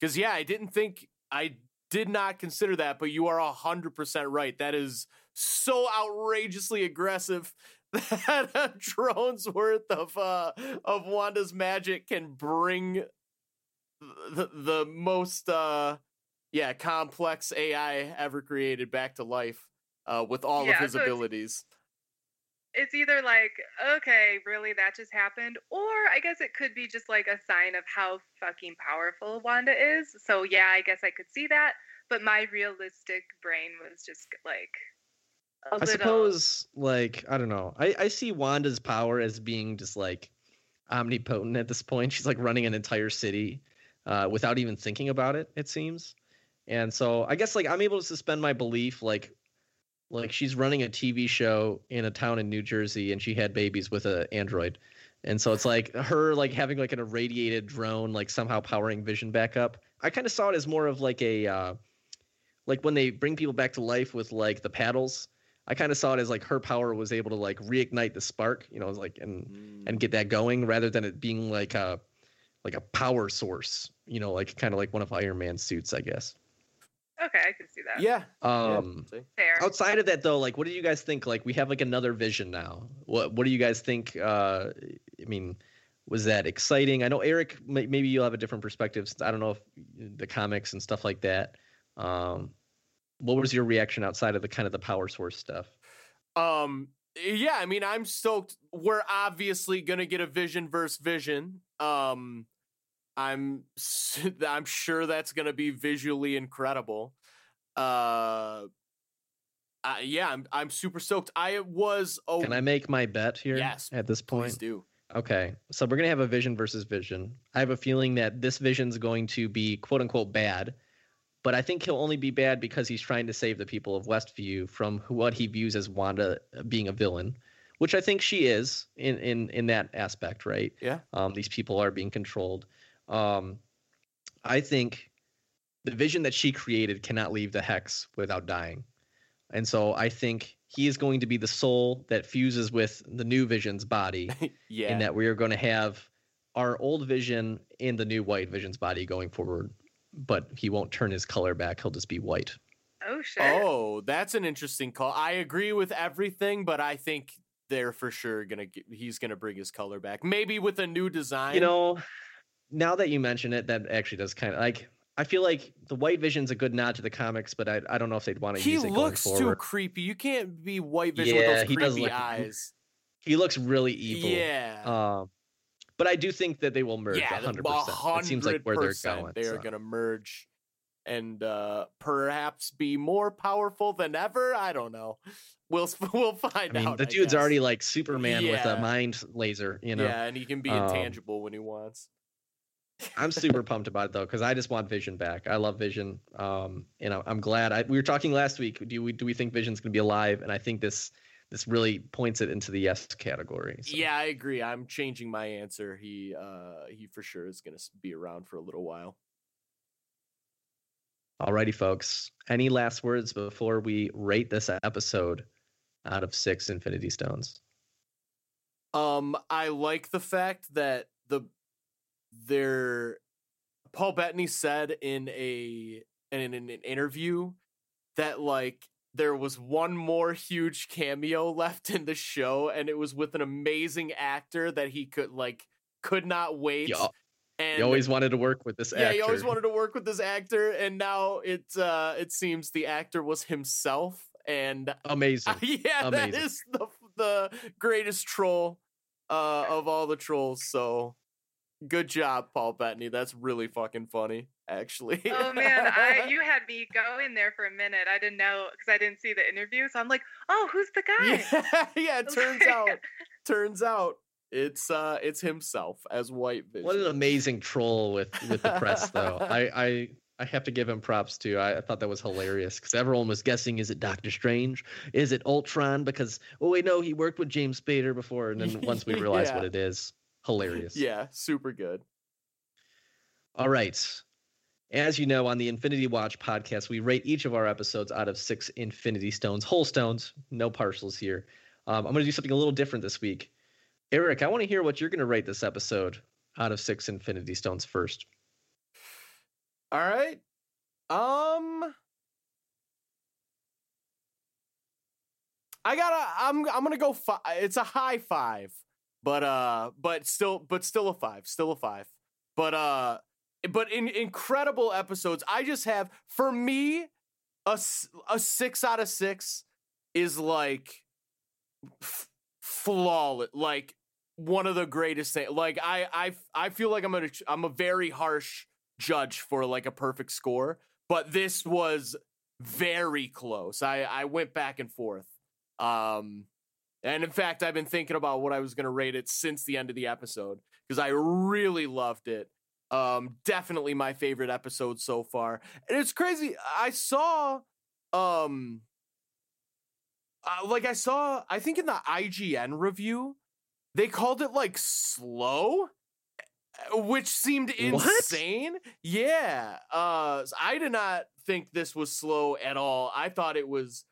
Because yeah, I didn't think I did not consider that, but you are a hundred percent right. That is so outrageously aggressive that a drone's worth of uh of Wanda's magic can bring the the most uh yeah complex AI ever created back to life uh with all Yeah, of his so abilities. It's either like, okay, really, that just happened, or I guess it could be just like a sign of how fucking powerful Wanda is. So yeah, I guess I could see that, but my realistic brain was just like I little. suppose, like, I don't know. I, I see Wanda's power as being just like omnipotent at this point. She's like running an entire city uh, without even thinking about it, it seems. And so I guess like I'm able to suspend my belief, like, like she's running a TV show in a town in New Jersey and she had babies with an android. And so it's like her like having like an irradiated drone, like somehow powering Vision back up. I kind of saw it as more of like a, uh, like when they bring people back to life with like the paddles. I kind of saw it as like her power was able to like reignite the spark, you know, like and Mm. and get that going rather than it being like a like a power source, you know, like kind of like one of Iron Man's suits, I guess. Okay, I can see that. yeah. yeah, Um see. Fair. outside of that though, like what do you guys think? Like we have like another vision now. What what do you guys think uh I mean, was that exciting? I know Erik may, maybe you'll have a different perspective. Since I don't know if the comics and stuff like that. Um what was your reaction outside of the kind of the power source stuff? Um yeah, I mean I'm stoked. We're obviously gonna get a vision versus vision. Um I'm I'm sure that's gonna be visually incredible. Uh uh, yeah, I'm I'm super stoked. I was oh Can I make my bet here Yes, at this point? do. Okay, so we're gonna have a vision versus vision. I have a feeling that this vision's going to be quote unquote bad, but I think he'll only be bad because he's trying to save the people of Westview from what he views as Wanda uh, being a villain, which I think she is in in in that aspect, right? Yeah. Um, these people are being controlled. Um, I think the vision that she created cannot leave the hex without dying, and so I think he is going to be the soul that fuses with the new vision's body yeah. in that we are going to have our old vision in the new white vision's body going forward but he won't turn his color back he'll just be white Oh shit. Oh, that's an interesting call. I agree with everything, but I think they're for sure gonna he's gonna bring his color back. Maybe with a new design. you know now that you mention it that actually does kind of like i feel like the white vision's a good nod to the comics but i, I don't know if they'd want to he use it looks going too creepy. You can't be white vision Yeah, with he those does creepy look- eyes. he looks really evil Yeah. um but i do think that they will merge yeah, 100%, it seems like where they're going They are so. gonna merge and uh perhaps be more powerful than ever. I don't know. We'll we'll find i mean out. the dude's already like superman with a mind laser you know Yeah, and he can be Um, intangible when he wants. I'm super pumped about it though, because I just want Vision back. I love Vision, um, and I'm, I'm glad. I, we were talking last week. Do we do we think Vision's going to be alive? And I think this this really points it into the yes category. so. Yeah, I agree. I'm changing my answer. He uh he for sure is gonna be around for a little while. Alrighty, folks. Any last words before we rate this episode out of six Infinity Stones? Um, I like the fact that the there Paul Bettany said in a in an, an interview that like there was one more huge cameo left in the show and it was with an amazing actor that he could like could not wait Yeah. And He always wanted to work with this yeah, actor. he always wanted to work with this actor, and now it uh, it seems the actor was himself. And Amazing. yeah, that Amazing. is the the greatest troll uh, of all the trolls. So good job, Paul Bettany. That's really fucking funny, actually. Oh man, I you had me go in there for a minute. I didn't know because I didn't see the interview, so I'm like, oh, who's the guy? yeah, yeah. It turns out, turns out it's uh it's himself as White Vision. What an amazing troll with with the press, though. I I I have to give him props too. I, I thought that was hilarious because everyone was guessing: is it Doctor Strange? Is it Ultron? Because oh wait, no, he worked with James Spader before, and then once we realized Yeah. what it is, hilarious. yeah, super good. All right. As you know, on the Infinity Watch podcast, we rate each of our episodes out of six Infinity Stones, whole stones, no partials here. Um, I'm going to do something a little different this week. Erik, I want to hear what you're going to rate this episode out of six Infinity Stones first. All right. Um I gotta I'm I'm gonna go five it's a high five. But uh but still but still a five. Still a five. But uh but in incredible episodes, I just have for me a, a six out of six is like f- flawless like one of the greatest things like I I I feel like I'm gonna I'm a very harsh judge for like a perfect score, but this was very close. I I went back and forth. Um and in fact, I've been thinking about what I was going to rate it since the end of the episode because I really loved it. Um definitely my favorite episode so far. And it's crazy. I saw um uh, like I saw I think in the IGN review they called it like slow uh, which seemed What? insane. Yeah. Uh I did not think this was slow at all. I thought it was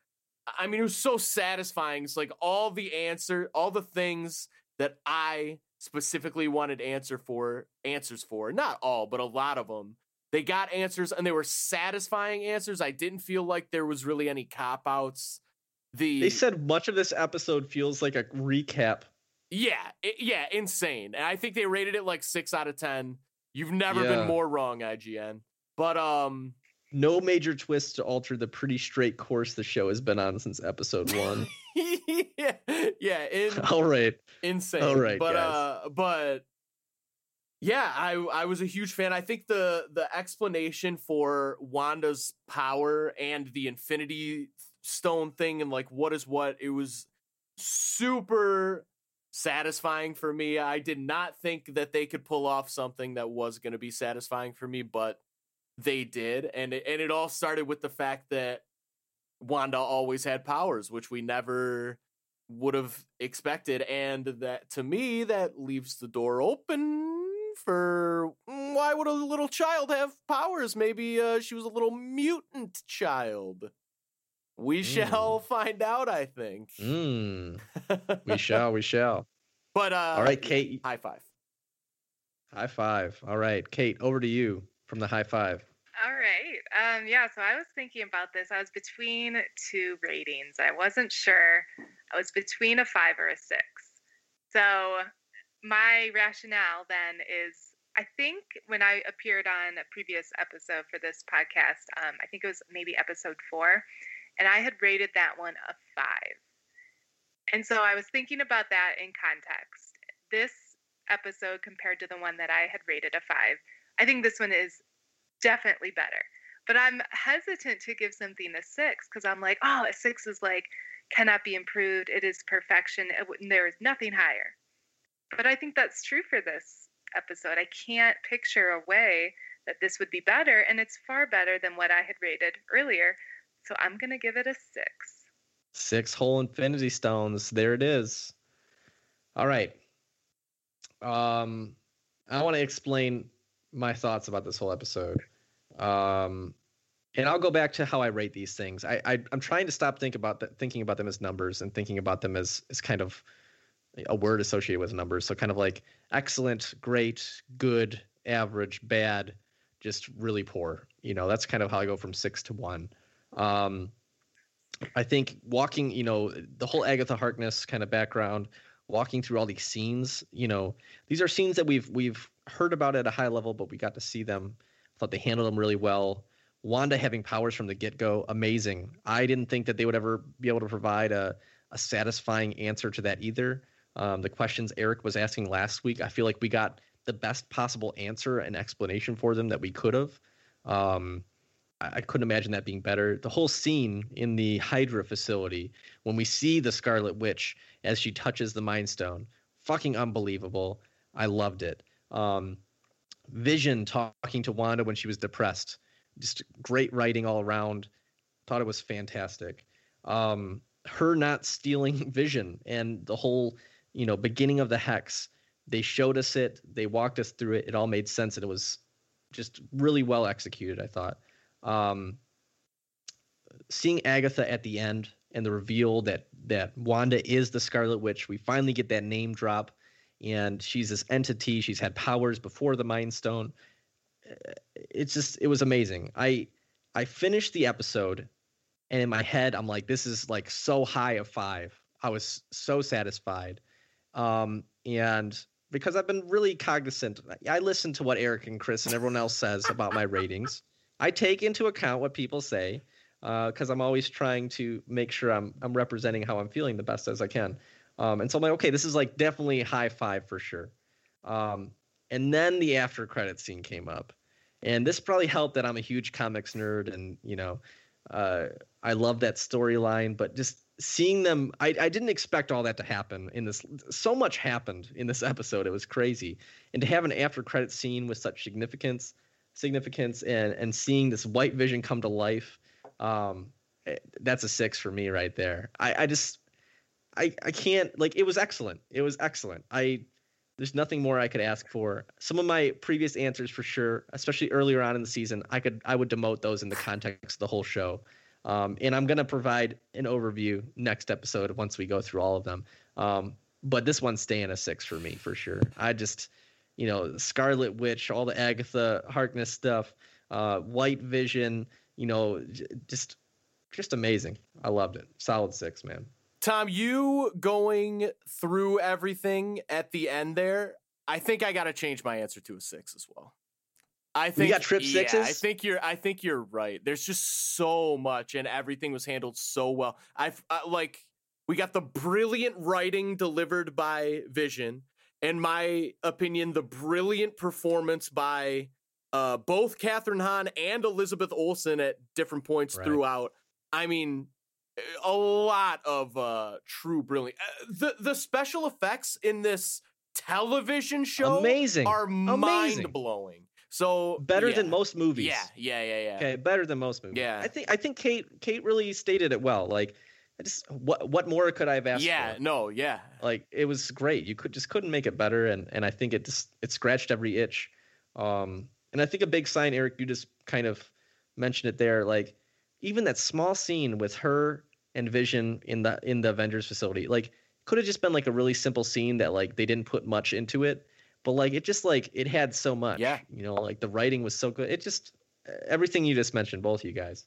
I mean it was so satisfying. It's like all the answer all the things that I specifically wanted answer for answers for. Not all, but a lot of them. They got answers and they were satisfying answers. I didn't feel like there was really any cop outs. The They said much of this episode feels like a recap. yeah, it, yeah, insane. And I think they rated it like six out of ten. You've never Yeah. been more wrong, IGN. But um, No major twists to alter the pretty straight course the show has been on since episode one. yeah, yeah, in, All right. insane. All right, but guys. uh, but yeah, I I was a huge fan. I think the the explanation for Wanda's power and the Infinity Stone thing and like what is what it was super satisfying for me. I did not think that they could pull off something that was going to be satisfying for me, but they did, and it, and it all started with the fact that Wanda always had powers, which we never would have expected, and that to me that leaves the door open for mm, why would a little child have powers? Maybe uh, she was a little mutant child. We shall find out, I think. Mm, we shall. We shall. But uh, All right, Kate. high five. High five. All right, Kate, over to you from the high five. All right. Um, yeah, so I was thinking about this. I was between two ratings. I wasn't sure. I was between a five or a six. So my rationale then is I think when I appeared on a previous episode for this podcast, um, I think it was maybe episode four, and I had rated that one a five. And so I was thinking about that in context. This episode compared to the one that I had rated a five, I think this one is definitely better. But I'm hesitant to give something a six because I'm like, oh, a six is like cannot be improved. It is perfection. It there is nothing higher. But I think that's true for this episode. I can't picture a way that this would be better, and it's far better than what I had rated earlier. So I'm gonna give it a six. Six whole infinity stones. There it is. All right. Um, I want to explain my thoughts about this whole episode. Um, and I'll go back to how I rate these things. I, I I'm trying to stop think about th- thinking about them as numbers and thinking about them as as kind of a word associated with numbers. So kind of like excellent, great, good, average, bad, just really poor. You know, that's kind of how I go from six to one. Um, I think walking, you know, the whole Agatha Harkness kind of background, walking through all these scenes, you know, these are scenes that we've we've heard about at a high level, but we got to see them. thought they handled them really well. Wanda having powers from the get go, amazing. I didn't think that they would ever be able to provide a, a satisfying answer to that either. Um, the questions Erik was asking last week, I feel like we got the best possible answer and explanation for them that we could have. Um, I, I couldn't imagine that being better. The whole scene in the Hydra facility when we see the Scarlet Witch as she touches the Mind Stone, fucking unbelievable. I loved it. Um, Vision talking to Wanda when she was depressed, just great writing all around. Thought it was fantastic. Um, her not stealing Vision and the whole, you know, beginning of the hex. They showed us it. They walked us through it. It all made sense, and it was just really well executed. I thought. Um, seeing Agatha at the end and the reveal that that Wanda is the Scarlet Witch, we finally get that name drop, and she's this entity. She's had powers before the Mind Stone. Uh, it's just it was amazing. I I finished the episode, and in my head I'm like, this is like so high of five. I was so satisfied, um, and because I've been really cognizant. I listen to what Erik and Chris and everyone else says about my ratings. I take into account what people say because uh, I'm always trying to make sure I'm I'm representing how I'm feeling the best as I can. Um, and so I'm like, okay, this is like definitely high five for sure. Um, and then the after credit scene came up, and this probably helped that I'm a huge comics nerd, and you know, uh, I love that storyline. But just seeing them, I, I didn't expect all that to happen in this. So much happened in this episode; it was crazy. And to have an after credit scene with such significance significance and and seeing this white vision come to life um eh, that's a six for me right there i i just i i can't like it was excellent it was excellent i there's nothing more i could ask for some of my previous answers for sure especially earlier on in the season i could i would demote those in the context of the whole show um, and i'm to provide an overview next episode once we go through all of them um, but this one's staying a six for me for sure i just you know, Scarlet Witch, all the Agatha Harkness stuff, uh, White Vision, you know, just just amazing. I loved it. Solid six, man. Tom, you going through everything at the end there, I think I got to change my answer to a six as well. I think you got trip sixes. Yeah, I think you're. I think you're right. There's just so much, and everything was handled so well. I've uh, like we got the brilliant writing delivered by Vision in my opinion, the brilliant performance by uh, both Kathryn Hahn and Elizabeth Olsen at different points right. throughout. I mean, a lot of uh, true brilliant. Uh, the the special effects in this television show amazing are mind blowing. So better yeah. than most movies. Yeah, yeah, yeah, yeah. Okay, better than most movies. Yeah, I think I think Kate Kate really stated it well. Like I just what what more could I have asked? Yeah, for? no, yeah. Like it was great. You could just couldn't make it better, and and I think it just it scratched every itch. Um, and I think a big sign, Erik, you just kind of mentioned it there. Like even that small scene with her and Vision in the in the Avengers facility, like could have just been like a really simple scene that like they didn't put much into it, but like it just like it had so much. Yeah, you know, like the writing was so good. It just everything you just mentioned, both you guys.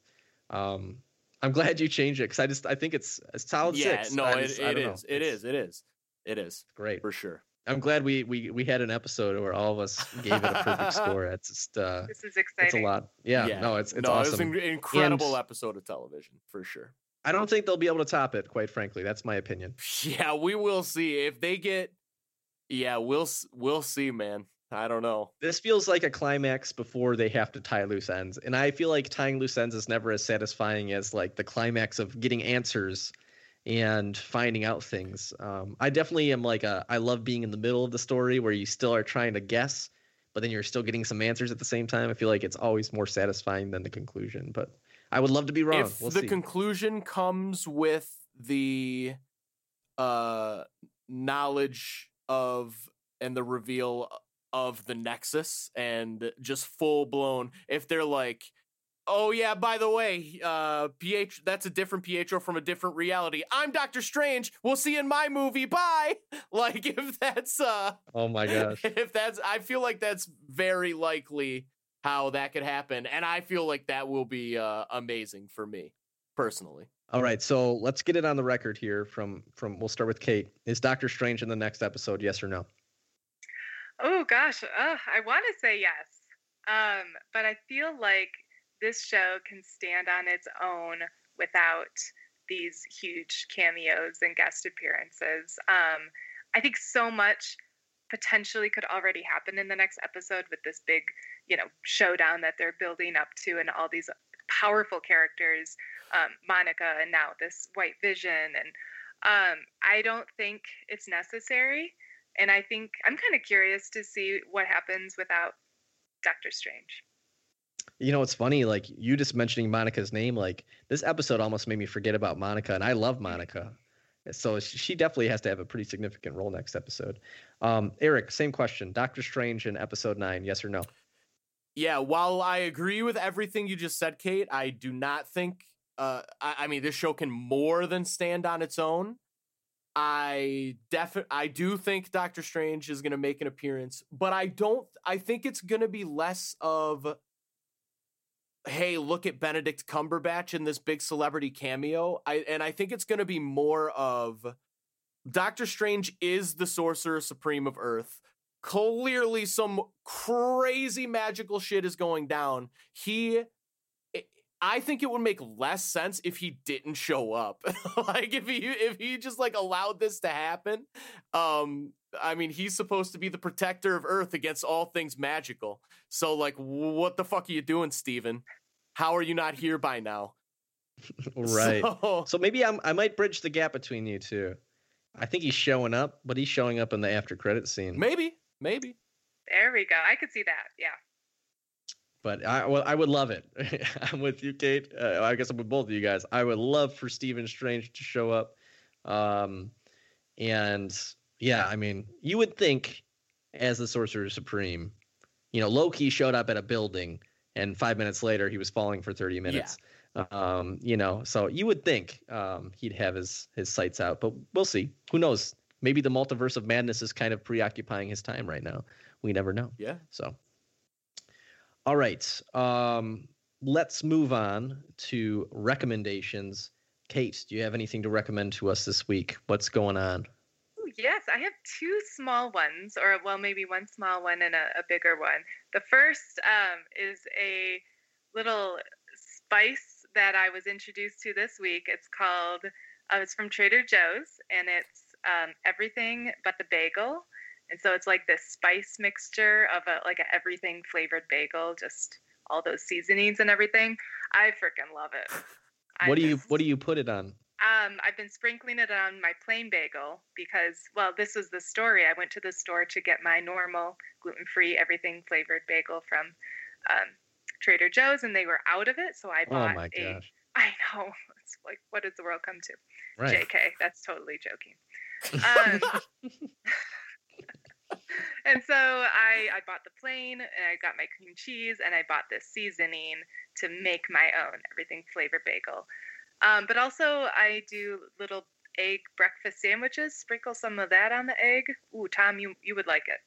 Um, I'm glad you changed it because I just I think it's a solid yeah, six. no, just, it, it is. It is. It is. It is. Great for sure. I'm glad we we we had an episode where all of us gave it a perfect score. It's just uh, this is exciting. It's a lot. Yeah, yeah. no, it's it's no, awesome. It's an incredible and episode of television for sure. I don't think they'll be able to top it. Quite frankly, that's my opinion. Yeah, we will see if they get. Yeah, we'll we'll see, man. I don't know. This feels like a climax before they have to tie loose ends. And I feel like tying loose ends is never as satisfying as like the climax of getting answers and finding out things. Um, I definitely am like a I love being in the middle of the story where you still are trying to guess, but then you're still getting some answers at the same time. I feel like it's always more satisfying than the conclusion. But I would love to be wrong. If we'll the see. conclusion comes with the uh knowledge of and the reveal of the Nexus and just full blown. If they're like, oh yeah, by the way, uh, PH, that's a different Pietro from a different reality. I'm Doctor Strange. We'll see you in my movie. Bye. Like if that's uh, oh my gosh, if that's, I feel like that's very likely how that could happen, and I feel like that will be uh, amazing for me personally. All right, so let's get it on the record here. From from we'll start with Kate. Is Doctor Strange in the next episode? Yes or no? Oh gosh, uh, I want to say yes, um, but I feel like this show can stand on its own without these huge cameos and guest appearances. Um, I think so much potentially could already happen in the next episode with this big, you know, showdown that they're building up to, and all these powerful characters, um, Monica, and now this White Vision, and um, I don't think it's necessary. And I think I'm kind of curious to see what happens without Doctor Strange. You know, it's funny, like you just mentioning Monica's name, like this episode almost made me forget about Monica, and I love Monica. So she definitely has to have a pretty significant role next episode. Um, Erik, same question. Doctor Strange in episode nine, yes or no? Yeah, while I agree with everything you just said, Kate, I do not think uh I, I mean this show can more than stand on its own. I definitely I do think Doctor Strange is going to make an appearance, but I don't I think it's going to be less of hey, look at Benedict Cumberbatch in this big celebrity cameo. I and I think it's going to be more of Doctor Strange is the sorcerer supreme of Earth. Clearly some crazy magical shit is going down. He I think it would make less sense if he didn't show up. like if he if he just like allowed this to happen. Um I mean, he's supposed to be the protector of Earth against all things magical. So like what the fuck are you doing, Steven? How are you not here by now? right. So, so maybe I'm, I might bridge the gap between you two. I think he's showing up, but he's showing up in the after credit scene. Maybe, maybe. There we go. I could see that. Yeah but I well, I would love it. I'm with you, Kate. Uh, I guess I'm with both of you guys. I would love for Stephen Strange to show up. Um, and yeah, I mean, you would think as the Sorcerer Supreme, you know, Loki showed up at a building and five minutes later he was falling for 30 minutes. Yeah. Um, you know, so you would think um, he'd have his his sights out, but we'll see. Who knows? Maybe the multiverse of madness is kind of preoccupying his time right now. We never know. Yeah. So all right. Um, let's move on to recommendations. Kate, do you have anything to recommend to us this week? What's going on? Yes, I have two small ones, or well, maybe one small one and a, a bigger one. The first um, is a little spice that I was introduced to this week. It's called, uh, it's from Trader Joe's, and it's um, everything but the bagel. And so it's like this spice mixture of a like an everything flavored bagel, just all those seasonings and everything. I freaking love it. what do you what do you put it on? Um, I've been sprinkling it on my plain bagel because, well, this was the story. I went to the store to get my normal gluten free, everything flavored bagel from um, Trader Joe's, and they were out of it. So I oh bought oh my a. Gosh. I know. It's like, what does the world come to? Right. JK. That's totally joking. Um, and so I, I bought the plain and I got my cream cheese and I bought this seasoning to make my own everything flavor bagel. Um, but also I do little egg breakfast sandwiches. Sprinkle some of that on the egg. Ooh, Tom, you you would like it.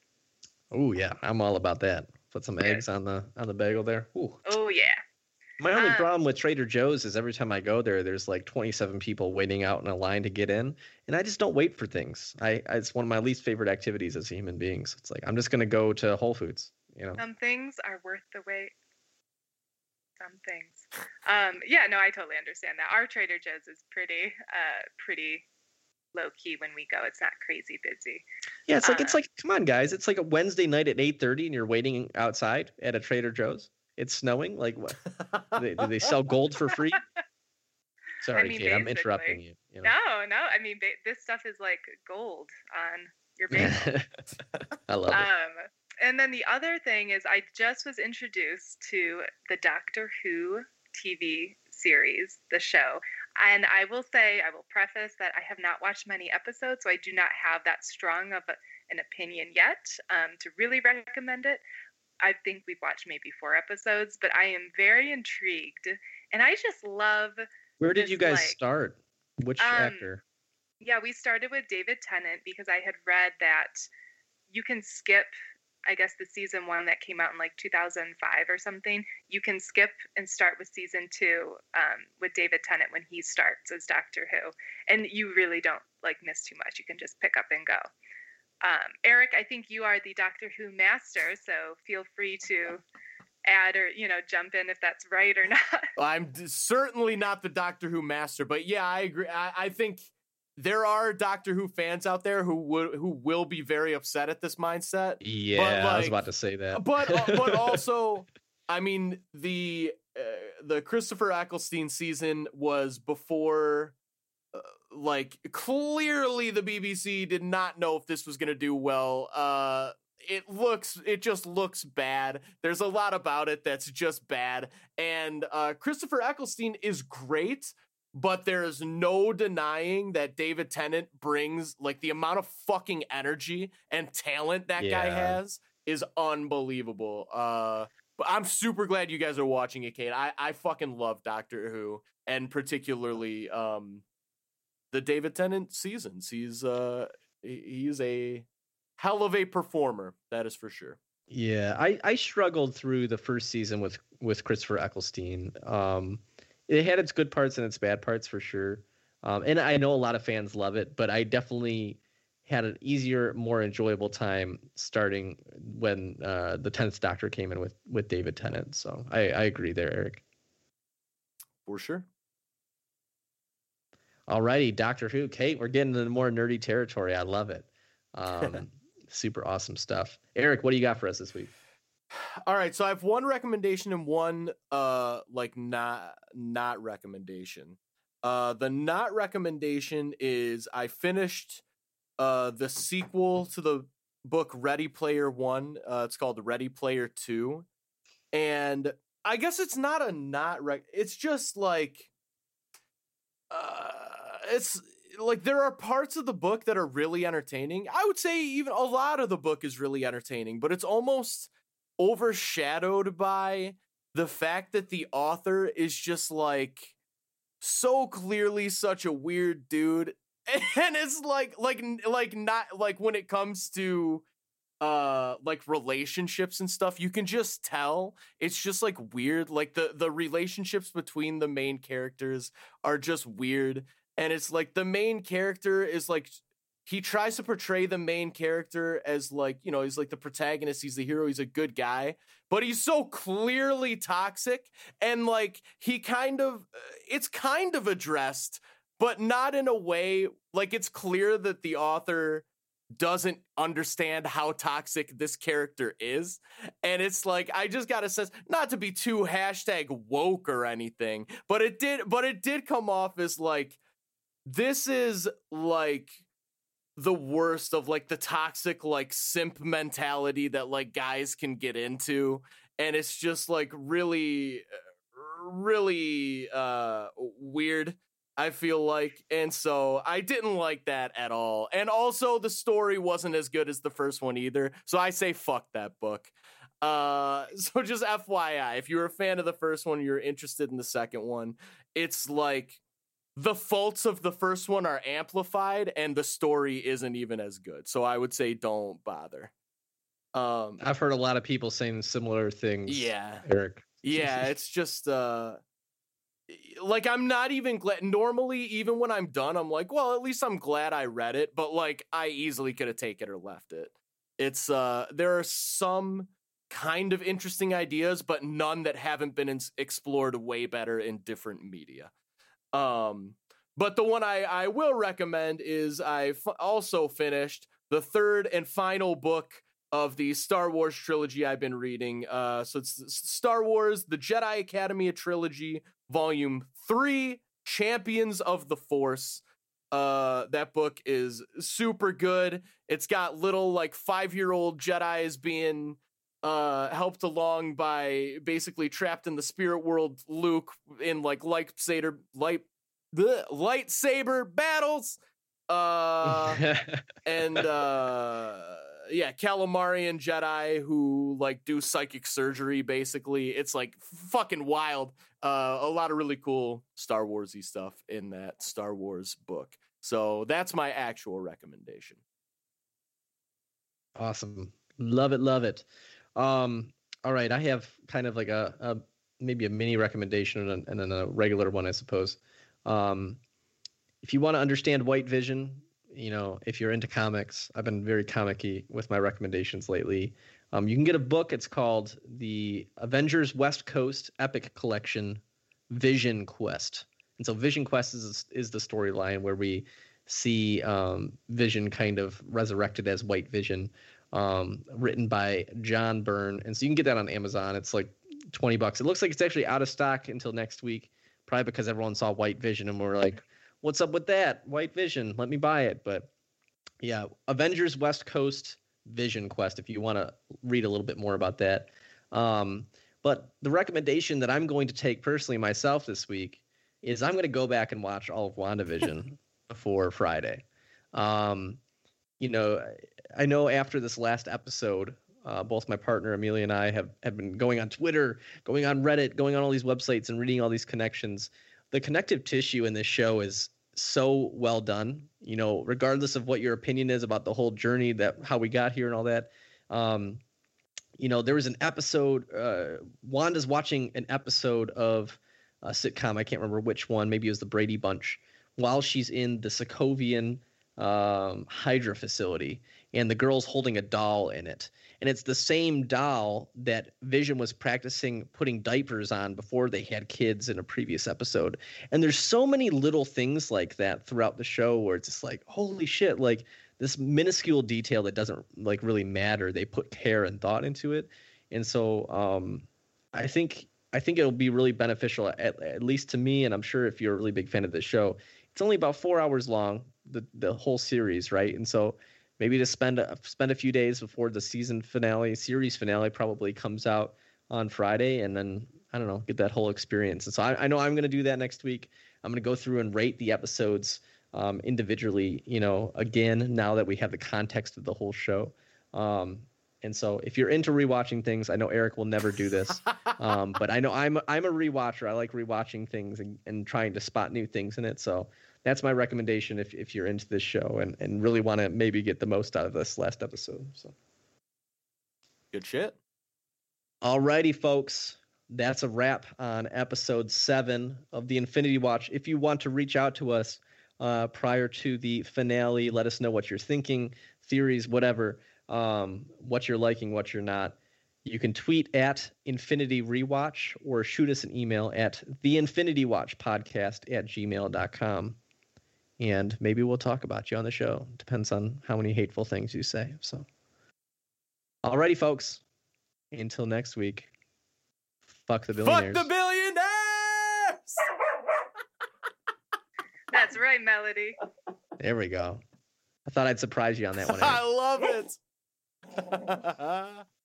Oh yeah, I'm all about that. Put some eggs on the on the bagel there. Ooh. Oh yeah. My only um, problem with Trader Joe's is every time I go there, there's like 27 people waiting out in a line to get in, and I just don't wait for things. I, I it's one of my least favorite activities as human beings. It's like I'm just gonna go to Whole Foods. You know. Some things are worth the wait. Some things. Um, yeah, no, I totally understand that. Our Trader Joe's is pretty, uh, pretty low key when we go. It's not crazy busy. Yeah, it's like uh, it's like come on, guys. It's like a Wednesday night at 8:30, and you're waiting outside at a Trader Joe's. It's snowing. Like what? do, they, do they sell gold for free? Sorry, I mean, Kate, I'm interrupting you, you know? No, no. I mean, ba- this stuff is like gold on your bagel. I love um, it. And then the other thing is, I just was introduced to the Doctor Who TV series, the show. And I will say, I will preface that I have not watched many episodes, so I do not have that strong of a, an opinion yet um, to really recommend it. I think we've watched maybe four episodes, but I am very intrigued, and I just love. Where did this, you guys like, start? Which um, actor? Yeah, we started with David Tennant because I had read that you can skip. I guess the season one that came out in like 2005 or something. You can skip and start with season two um, with David Tennant when he starts as Doctor Who, and you really don't like miss too much. You can just pick up and go. Um, Erik, I think you are the Doctor Who master, so feel free to add or you know jump in if that's right or not. I'm d- certainly not the Doctor Who master, but yeah, I agree. I, I think there are Doctor Who fans out there who would who will be very upset at this mindset. Yeah, I was about to say that. But uh, but also, I mean the uh, the Christopher Eccleston season was before. Like clearly the BBC did not know if this was going to do well. Uh it looks it just looks bad. There's a lot about it that's just bad. And uh Christopher Eccleston is great, but there is no denying that David Tennant brings like the amount of fucking energy and talent that guy has is unbelievable. Uh but I'm super glad you guys are watching it, Kate. I I fucking love Doctor Who and particularly um the David Tennant seasons. He's uh he's a hell of a performer, that is for sure. Yeah, I, I struggled through the first season with with Christopher Eccleston. Um, it had its good parts and its bad parts for sure. Um, and I know a lot of fans love it, but I definitely had an easier, more enjoyable time starting when uh, the tenth Doctor came in with with David Tennant. So I, I agree there, Erik. For sure. Alrighty, Doctor Who, Kate, we're getting into more nerdy territory. I love it. Um, super awesome stuff. Erik, what do you got for us this week? All right, so I have one recommendation and one uh like not not recommendation. Uh the not recommendation is I finished uh the sequel to the book Ready Player 1. Uh it's called Ready Player 2. And I guess it's not a not rec it's just like uh it's like there are parts of the book that are really entertaining. I would say even a lot of the book is really entertaining, but it's almost overshadowed by the fact that the author is just like so clearly such a weird dude. And it's like like like not like when it comes to uh like relationships and stuff you can just tell it's just like weird. Like the the relationships between the main characters are just weird and it's like the main character is like he tries to portray the main character as like you know he's like the protagonist he's the hero he's a good guy but he's so clearly toxic and like he kind of uh, it's kind of addressed but not in a way like it's clear that the author doesn't understand how toxic this character is and it's like i just got a sense not to be too hashtag woke or anything but it did but it did come off as like this is like the worst of like the toxic like simp mentality that like guys can get into and it's just like really really uh weird I feel like and so I didn't like that at all and also the story wasn't as good as the first one either so I say fuck that book uh so just FYI if you're a fan of the first one you're interested in the second one it's like the faults of the first one are amplified and the story isn't even as good. So I would say don't bother. Um I've heard a lot of people saying similar things. yeah. Erik. Yeah, it's just uh like I'm not even glad normally even when I'm done I'm like, well, at least I'm glad I read it, but like I easily could have taken it or left it. It's uh there are some kind of interesting ideas but none that haven't been ins- explored way better in different media. Um, but the one I, I will recommend is I also finished the third and final book of the Star Wars trilogy I've been reading. Uh, so it's Star Wars, the Jedi Academy trilogy, volume three, Champions of the Force. Uh, that book is super good. It's got little like five year old Jedi's being uh helped along by basically trapped in the spirit world Luke in like lightsaber light the lightsaber battles uh and uh yeah calamarian jedi who like do psychic surgery basically it's like fucking wild uh a lot of really cool star warsy stuff in that star wars book so that's my actual recommendation Awesome. Love it, love it. Um, all right, I have kind of like a, a maybe a mini recommendation and, and then a regular one, I suppose. Um, if you want to understand White Vision you know, if you're into comics, I've been very comicky with my recommendations lately. Um, you can get a book. It's called the Avengers West Coast Epic Collection Vision Quest. And so Vision Quest is is the storyline where we see um, Vision kind of resurrected as White Vision, um, written by John Byrne. And so you can get that on Amazon. It's like 20 bucks. It looks like it's actually out of stock until next week, probably because everyone saw White Vision and we're like, what's up with that? White Vision, let me buy it. But yeah, Avengers West Coast Vision Quest, if you want to read a little bit more about that. Um, but the recommendation that I'm going to take personally myself this week is I'm going to go back and watch all of WandaVision before Friday. Um, you know, I know after this last episode, uh, both my partner Amelia and I have, have been going on Twitter, going on Reddit, going on all these websites and reading all these connections. The connective tissue in this show is so well done. You know, regardless of what your opinion is about the whole journey that how we got here and all that. Um, you know, there was an episode. Uh, Wanda's watching an episode of a sitcom. I can't remember which one. Maybe it was the Brady Bunch. While she's in the Sokovian um, Hydra facility, and the girl's holding a doll in it. And it's the same doll that Vision was practicing putting diapers on before they had kids in a previous episode. And there's so many little things like that throughout the show where it's just like, holy shit, like this minuscule detail that doesn't like really matter. They put care and thought into it. And so um, I think I think it'll be really beneficial, at, at least to me, and I'm sure if you're a really big fan of the show, it's only about four hours long, the the whole series, right? And so maybe to spend a, spend a few days before the season finale, series finale probably comes out on Friday, and then I don't know, get that whole experience. And so I, I know I'm going to do that next week. I'm going to go through and rate the episodes um, individually. You know, again, now that we have the context of the whole show. Um, and so if you're into rewatching things, I know Erik will never do this, um, but I know I'm I'm a rewatcher. I like rewatching things and, and trying to spot new things in it. So that's my recommendation if if you're into this show and and really want to maybe get the most out of this last episode. So good shit. Alrighty, folks. That's a wrap on episode seven of the Infinity Watch. If you want to reach out to us uh, prior to the finale, let us know what you're thinking, theories, whatever, um, what you're liking, what you're not. You can tweet at Infinity Rewatch or shoot us an email at the Infinity Watch Podcast at gmail.com and maybe we'll talk about you on the show. Depends on how many hateful things you say. So, alrighty, folks. Until next week. Fuck the billionaires. Fuck the billionaires. That's right, Melody. There we go. I thought I'd surprise you on that one. Eh? I love it.